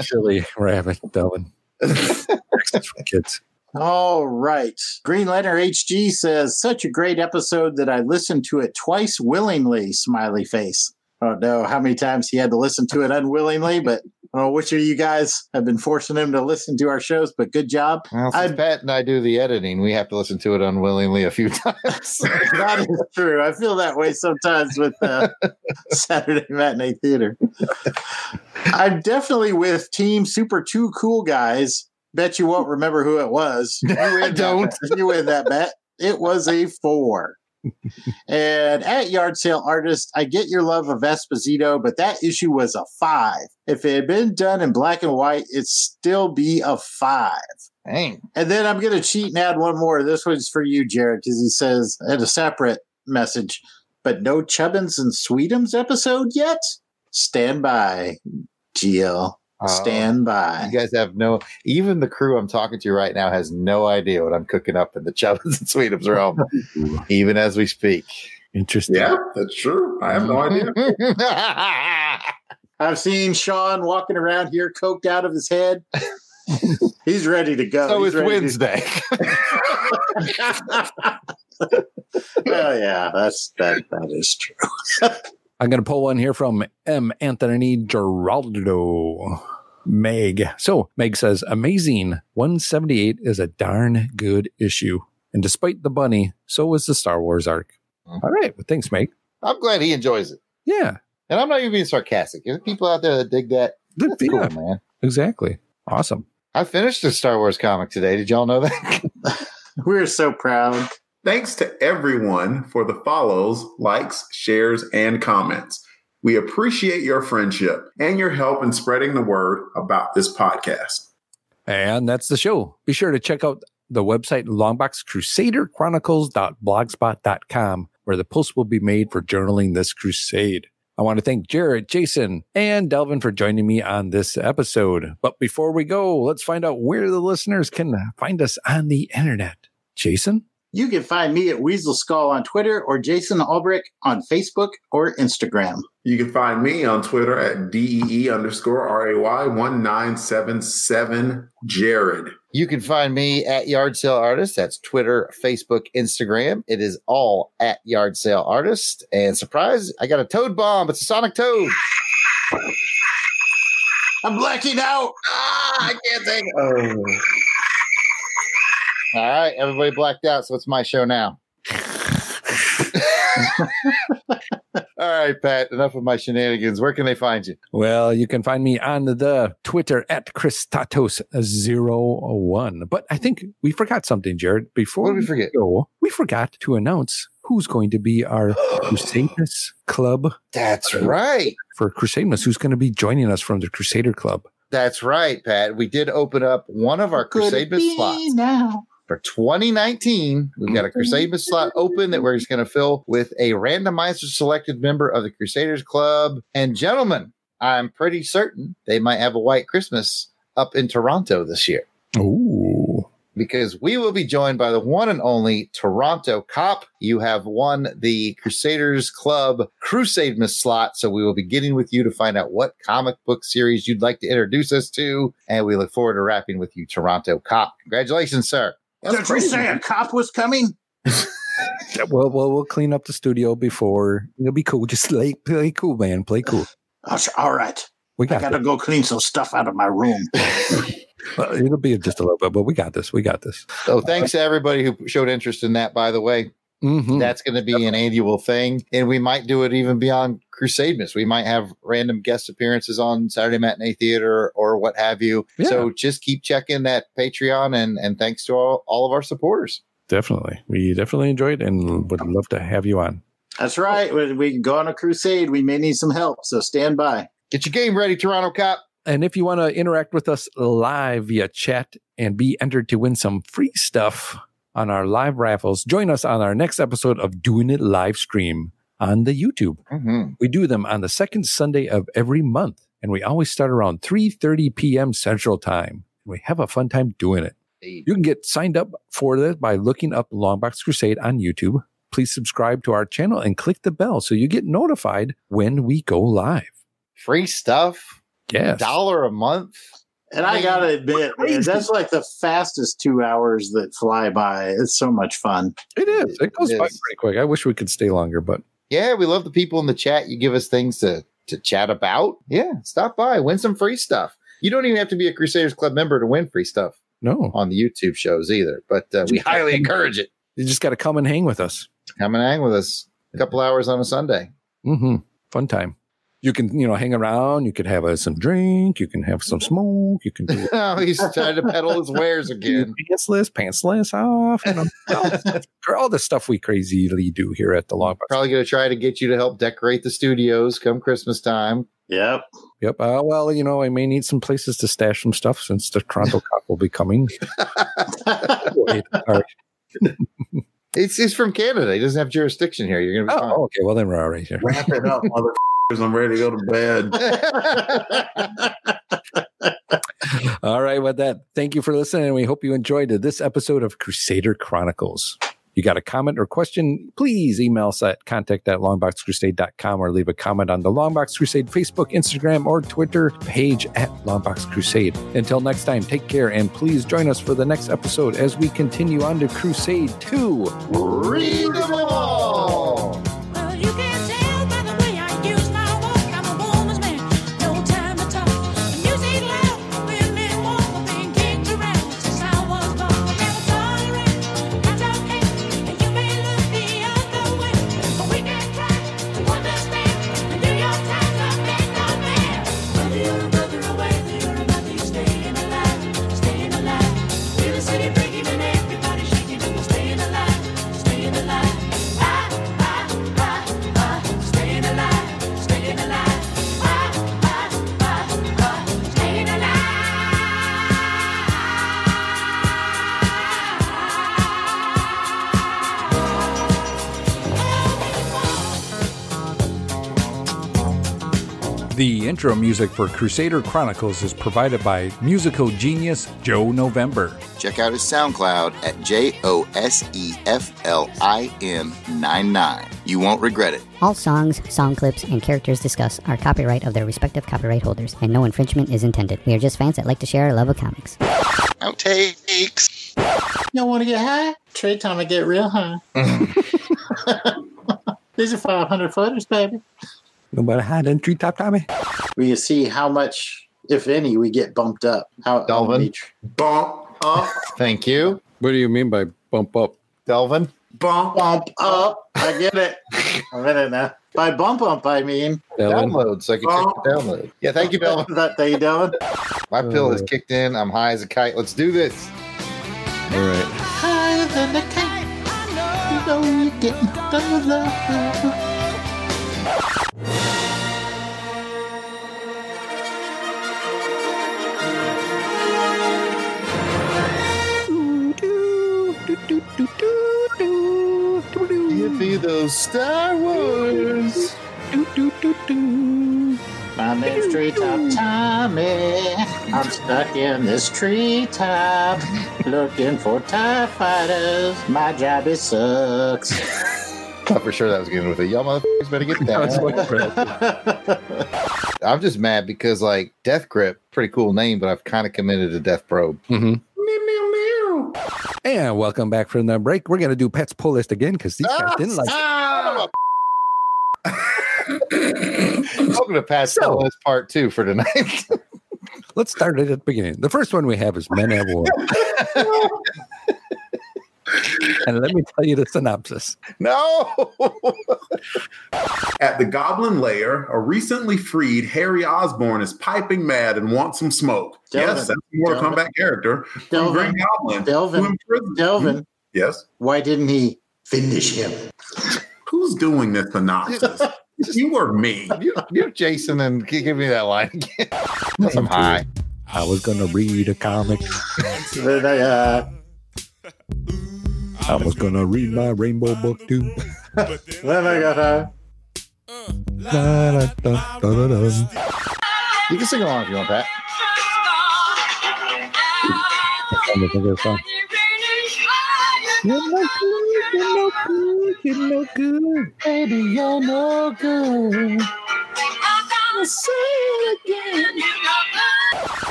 Silly rabbit, Delvin. Jackson's kids. All right. Green Lantern HG says, such a great episode that I listened to it twice willingly, smiley face. I don't know how many times he had to listen to it unwillingly, but I which of you guys have been forcing him to listen to our shows, but good job. well, since Pat and I do the editing, we have to listen to it unwillingly a few times. that is true. I feel that way sometimes with uh, Saturday matinee theater. I'm definitely with Team Super Two Cool Guys. Bet you won't remember who it was. You win don't. That, you win that bet. It was a four. And at Yard Sale Artist, I get your love of Esposito, but that issue was a five. If it had been done in black and white, it'd still be a five. Dang. And then I'm going to cheat and add one more. This one's for you, Jared, because he says at a separate message, but no Chubbins and Sweetums episode yet? Stand by, GL. Oh, Stand by. You guys have no, even the crew I'm talking to right now has no idea what I'm cooking up in the Chubbins and Sweetums realm, even as we speak. Interesting. Yeah, that's true. I have no idea. I've seen Sean walking around here coked out of his head. He's ready to go. So He's it's ready to- Wednesday. oh yeah, that's that. That is true. I'm going to pull one here from M. Anthony Geraldo. Meg. So Meg says, amazing. 178 is a darn good issue. And despite the bunny, so was the Star Wars arc. All right. Well, thanks, Meg. I'm glad he enjoys it. Yeah. And I'm not even being sarcastic. There's people out there that dig that. That's yeah. cool, man. Exactly. Awesome. I finished the Star Wars comic today. Did y'all know that? We're so proud. Thanks to everyone for the follows, likes, shares, and comments. We appreciate your friendship and your help in spreading the word about this podcast. And that's the show. Be sure to check out the website longboxcrusaderchronicles.blogspot.com where the post will be made for journaling this crusade. I want to thank Jared, Jason, and Delvin for joining me on this episode. But before we go, let's find out where the listeners can find us on the internet. Jason? You can find me at Weasel Skull on Twitter or Jason Albrick on Facebook or Instagram. You can find me on Twitter at DEE underscore RAY 1977 Jared. You can find me at Yard Sale Artist. That's Twitter, Facebook, Instagram. It is all at Yard Sale Artist. And surprise, I got a toad bomb. It's a sonic toad. I'm blacking out. Ah, I can't think. Oh. All right, everybody blacked out, so it's my show now. all All right, Pat, enough of my shenanigans. Where can they find you? Well, you can find me on the Twitter at Christatos01. But I think we forgot something, Jared. Before What did we forget? go, we forgot to announce who's going to be our Crusaders Club. That's right. For Crusaders, who's going to be joining us from the Crusader Club. That's right, Pat. We did open up one of our Crusade Miss slots now? For 2019. We've got a mm-hmm. Crusade Miss slot open that we're just going to fill with a randomizer selected member of the Crusaders Club. And gentlemen, I'm pretty certain they might have a white Christmas up in Toronto this year. Ooh. Because we will be joined by the one and only Toronto Cop. You have won the Crusaders Club Crusade Miss slot. So we will be getting with you to find out what comic book series you'd like to introduce us to. And we look forward to rapping with you, Toronto Cop. Congratulations, sir. Did you say a cop was coming? Well, well, we'll clean up the studio before. It'll be cool. Just play, play cool, man. Play cool. All right. We I got got to go clean some stuff out of my room. Well, it'll be just a little bit, but we got this. We got this. So thanks to everybody who showed interest in that, by the way. Mhm. That's going to be an annual thing. And we might do it even beyond Crusade Miss. We might have random guest appearances on Saturday Matinee Theater or what have you. So just keep checking that Patreon and, and thanks to all, all of our supporters. Definitely. We definitely enjoyed it and would love to have you on. That's right. When we go on a crusade, we may need some help. So stand by. Get your game ready, Toronto Cop. And if you want to interact with us live via chat and be entered to win some free stuff on our live raffles, join us on our next episode of Doing It live stream on the YouTube. Mm-hmm. We do them on the second Sunday of every month, and we always start around 3:30 p.m. Central Time. We have a fun time doing it. You can get signed up for this by looking up Longbox Crusade on YouTube. Please subscribe to our channel and click the bell so you get notified when we go live. Free stuff. Yes. Dollar a month. And I got to admit, man, that's like the fastest two hours that fly by. It's so much fun. It is. It goes It by is. pretty quick. I wish we could stay longer, but Yeah, we love the people in the chat. You give us things to, to chat about. Yeah, stop by, win some free stuff. You don't even have to be a Crusaders Club member to win free stuff no. on the YouTube shows either, but uh, we highly encourage it. You just got to come and hang with us. Come and hang with us a couple hours on a Sunday. Mm-hmm. Fun time. You can, you know, hang around. You could have uh, some drink. You can have some smoke. You can do oh, he's trying to peddle his wares again. pantsless, pantsless off. You know, all, the stuff, all the stuff we crazily do here at the Longbox. Probably going to try to get you to help decorate the studios come Christmas time. Yep. Yep. Uh, well, you know, I may need some places to stash some stuff since the Toronto Cop will be coming. Wait, all right. It's, he's from Canada. He doesn't have jurisdiction here. You're going to be Oh, okay. Well, then we're all right here. Wrap it up, motherfuckers. I'm ready to go to bed. All right, with that, thank you for listening, and we hope you enjoyed this episode of Crusader Chronicles. You got a comment or question, please email us at contact at longboxcrusade.com or leave a comment on the Longbox Crusade Facebook, Instagram, or Twitter page at Longbox Crusade. Until next time, take care and please join us for the next episode as we continue on to Crusade 2. Read them all. The intro music for Crusader Chronicles is provided by musical genius Joe November. Check out his SoundCloud at J O S E F L I M 99. You won't regret it. All songs, song clips, and characters discussed are copyright of their respective copyright holders, and no infringement is intended. We are just fans that like to share our love of comics. Outtakes. Y'all want to get high? Trade time to get real high. These are 500 footers, baby. Nobody hide in treetop, Tommy. We can see how much, if any, we get bumped up. How Delvin. Bump up. Thank you. What do you mean by bump up? Delvin. Bump, bump up. I get it. I'm in it now. By bump up, I mean Download so I can check the download. Yeah, thank you, Bill. that they doing. My pill is uh. kicked in. I'm high as a kite. Let's do this. All right. Higher than the kite. You know you get the love. Give me those Star Wars. My name's Treetop Tommy. I'm stuck in this treetop looking for TIE fighters. My job it sucks. Thought for sure that was getting with it. Y'all motherfuckers better get that. I'm just mad because like Death Grip, pretty cool name, but I've kind of committed to Death Probe. Mm-hmm. And welcome back from the break. We're gonna do Pat's pull list again because these guys ah, didn't like. Welcome to Pat's So- Pull List Part Two for tonight. Let's start it at the beginning. The first one we have is Men at War. and let me tell you the synopsis. no. At the Goblin Lair, a recently freed Harry Osborn is piping mad and wants some smoke. Delvin. Yes, that's a Mortal Delvin. Kombat character from Delvin. Green Goblin. Delvin. Delvin, Yes. why didn't he finish him? Who's doing this synopsis? you or me? you, you're Jason, and give me that line again. Plus, I'm high. I was gonna read a comic. Uh, Then I, was gonna read my rainbow book too. then I got da. You can sing along if you want, Pat. I'm gonna think of a song. You're no good, you're no good, you're no good. baby, you're no good.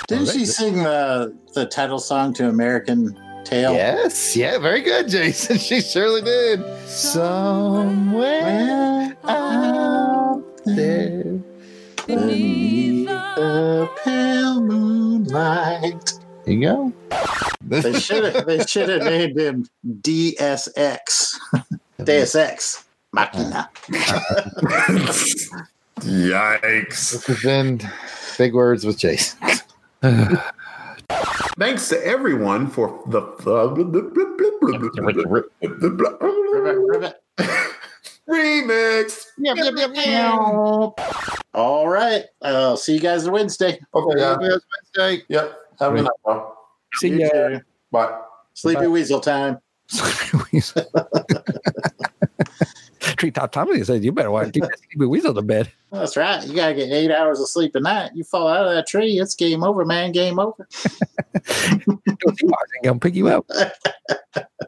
Didn't she sing the the title song to American Tail? Yes, yeah, very good, Jason. She surely did. Somewhere out there. Beneath the pale moonlight. There you go. They should have they should have named him DSX. Deus Ex Machina. Yikes. This has been Big Words with Jason. Thanks to everyone for the. Remix. Yep, yep, yep, yep. All right. I'll see you guys on Wednesday. Okay, yeah. Wednesday. Yep. Have a good night. See You ya. too. Bye. Sleepy Weasel time. Treetop Tommy said, "You better watch keep that sleepy weasel to bed." That's right. You gotta get eight hours of sleep a night. You fall out of that tree, it's game over, man. Game over. Martin, gonna pick you up.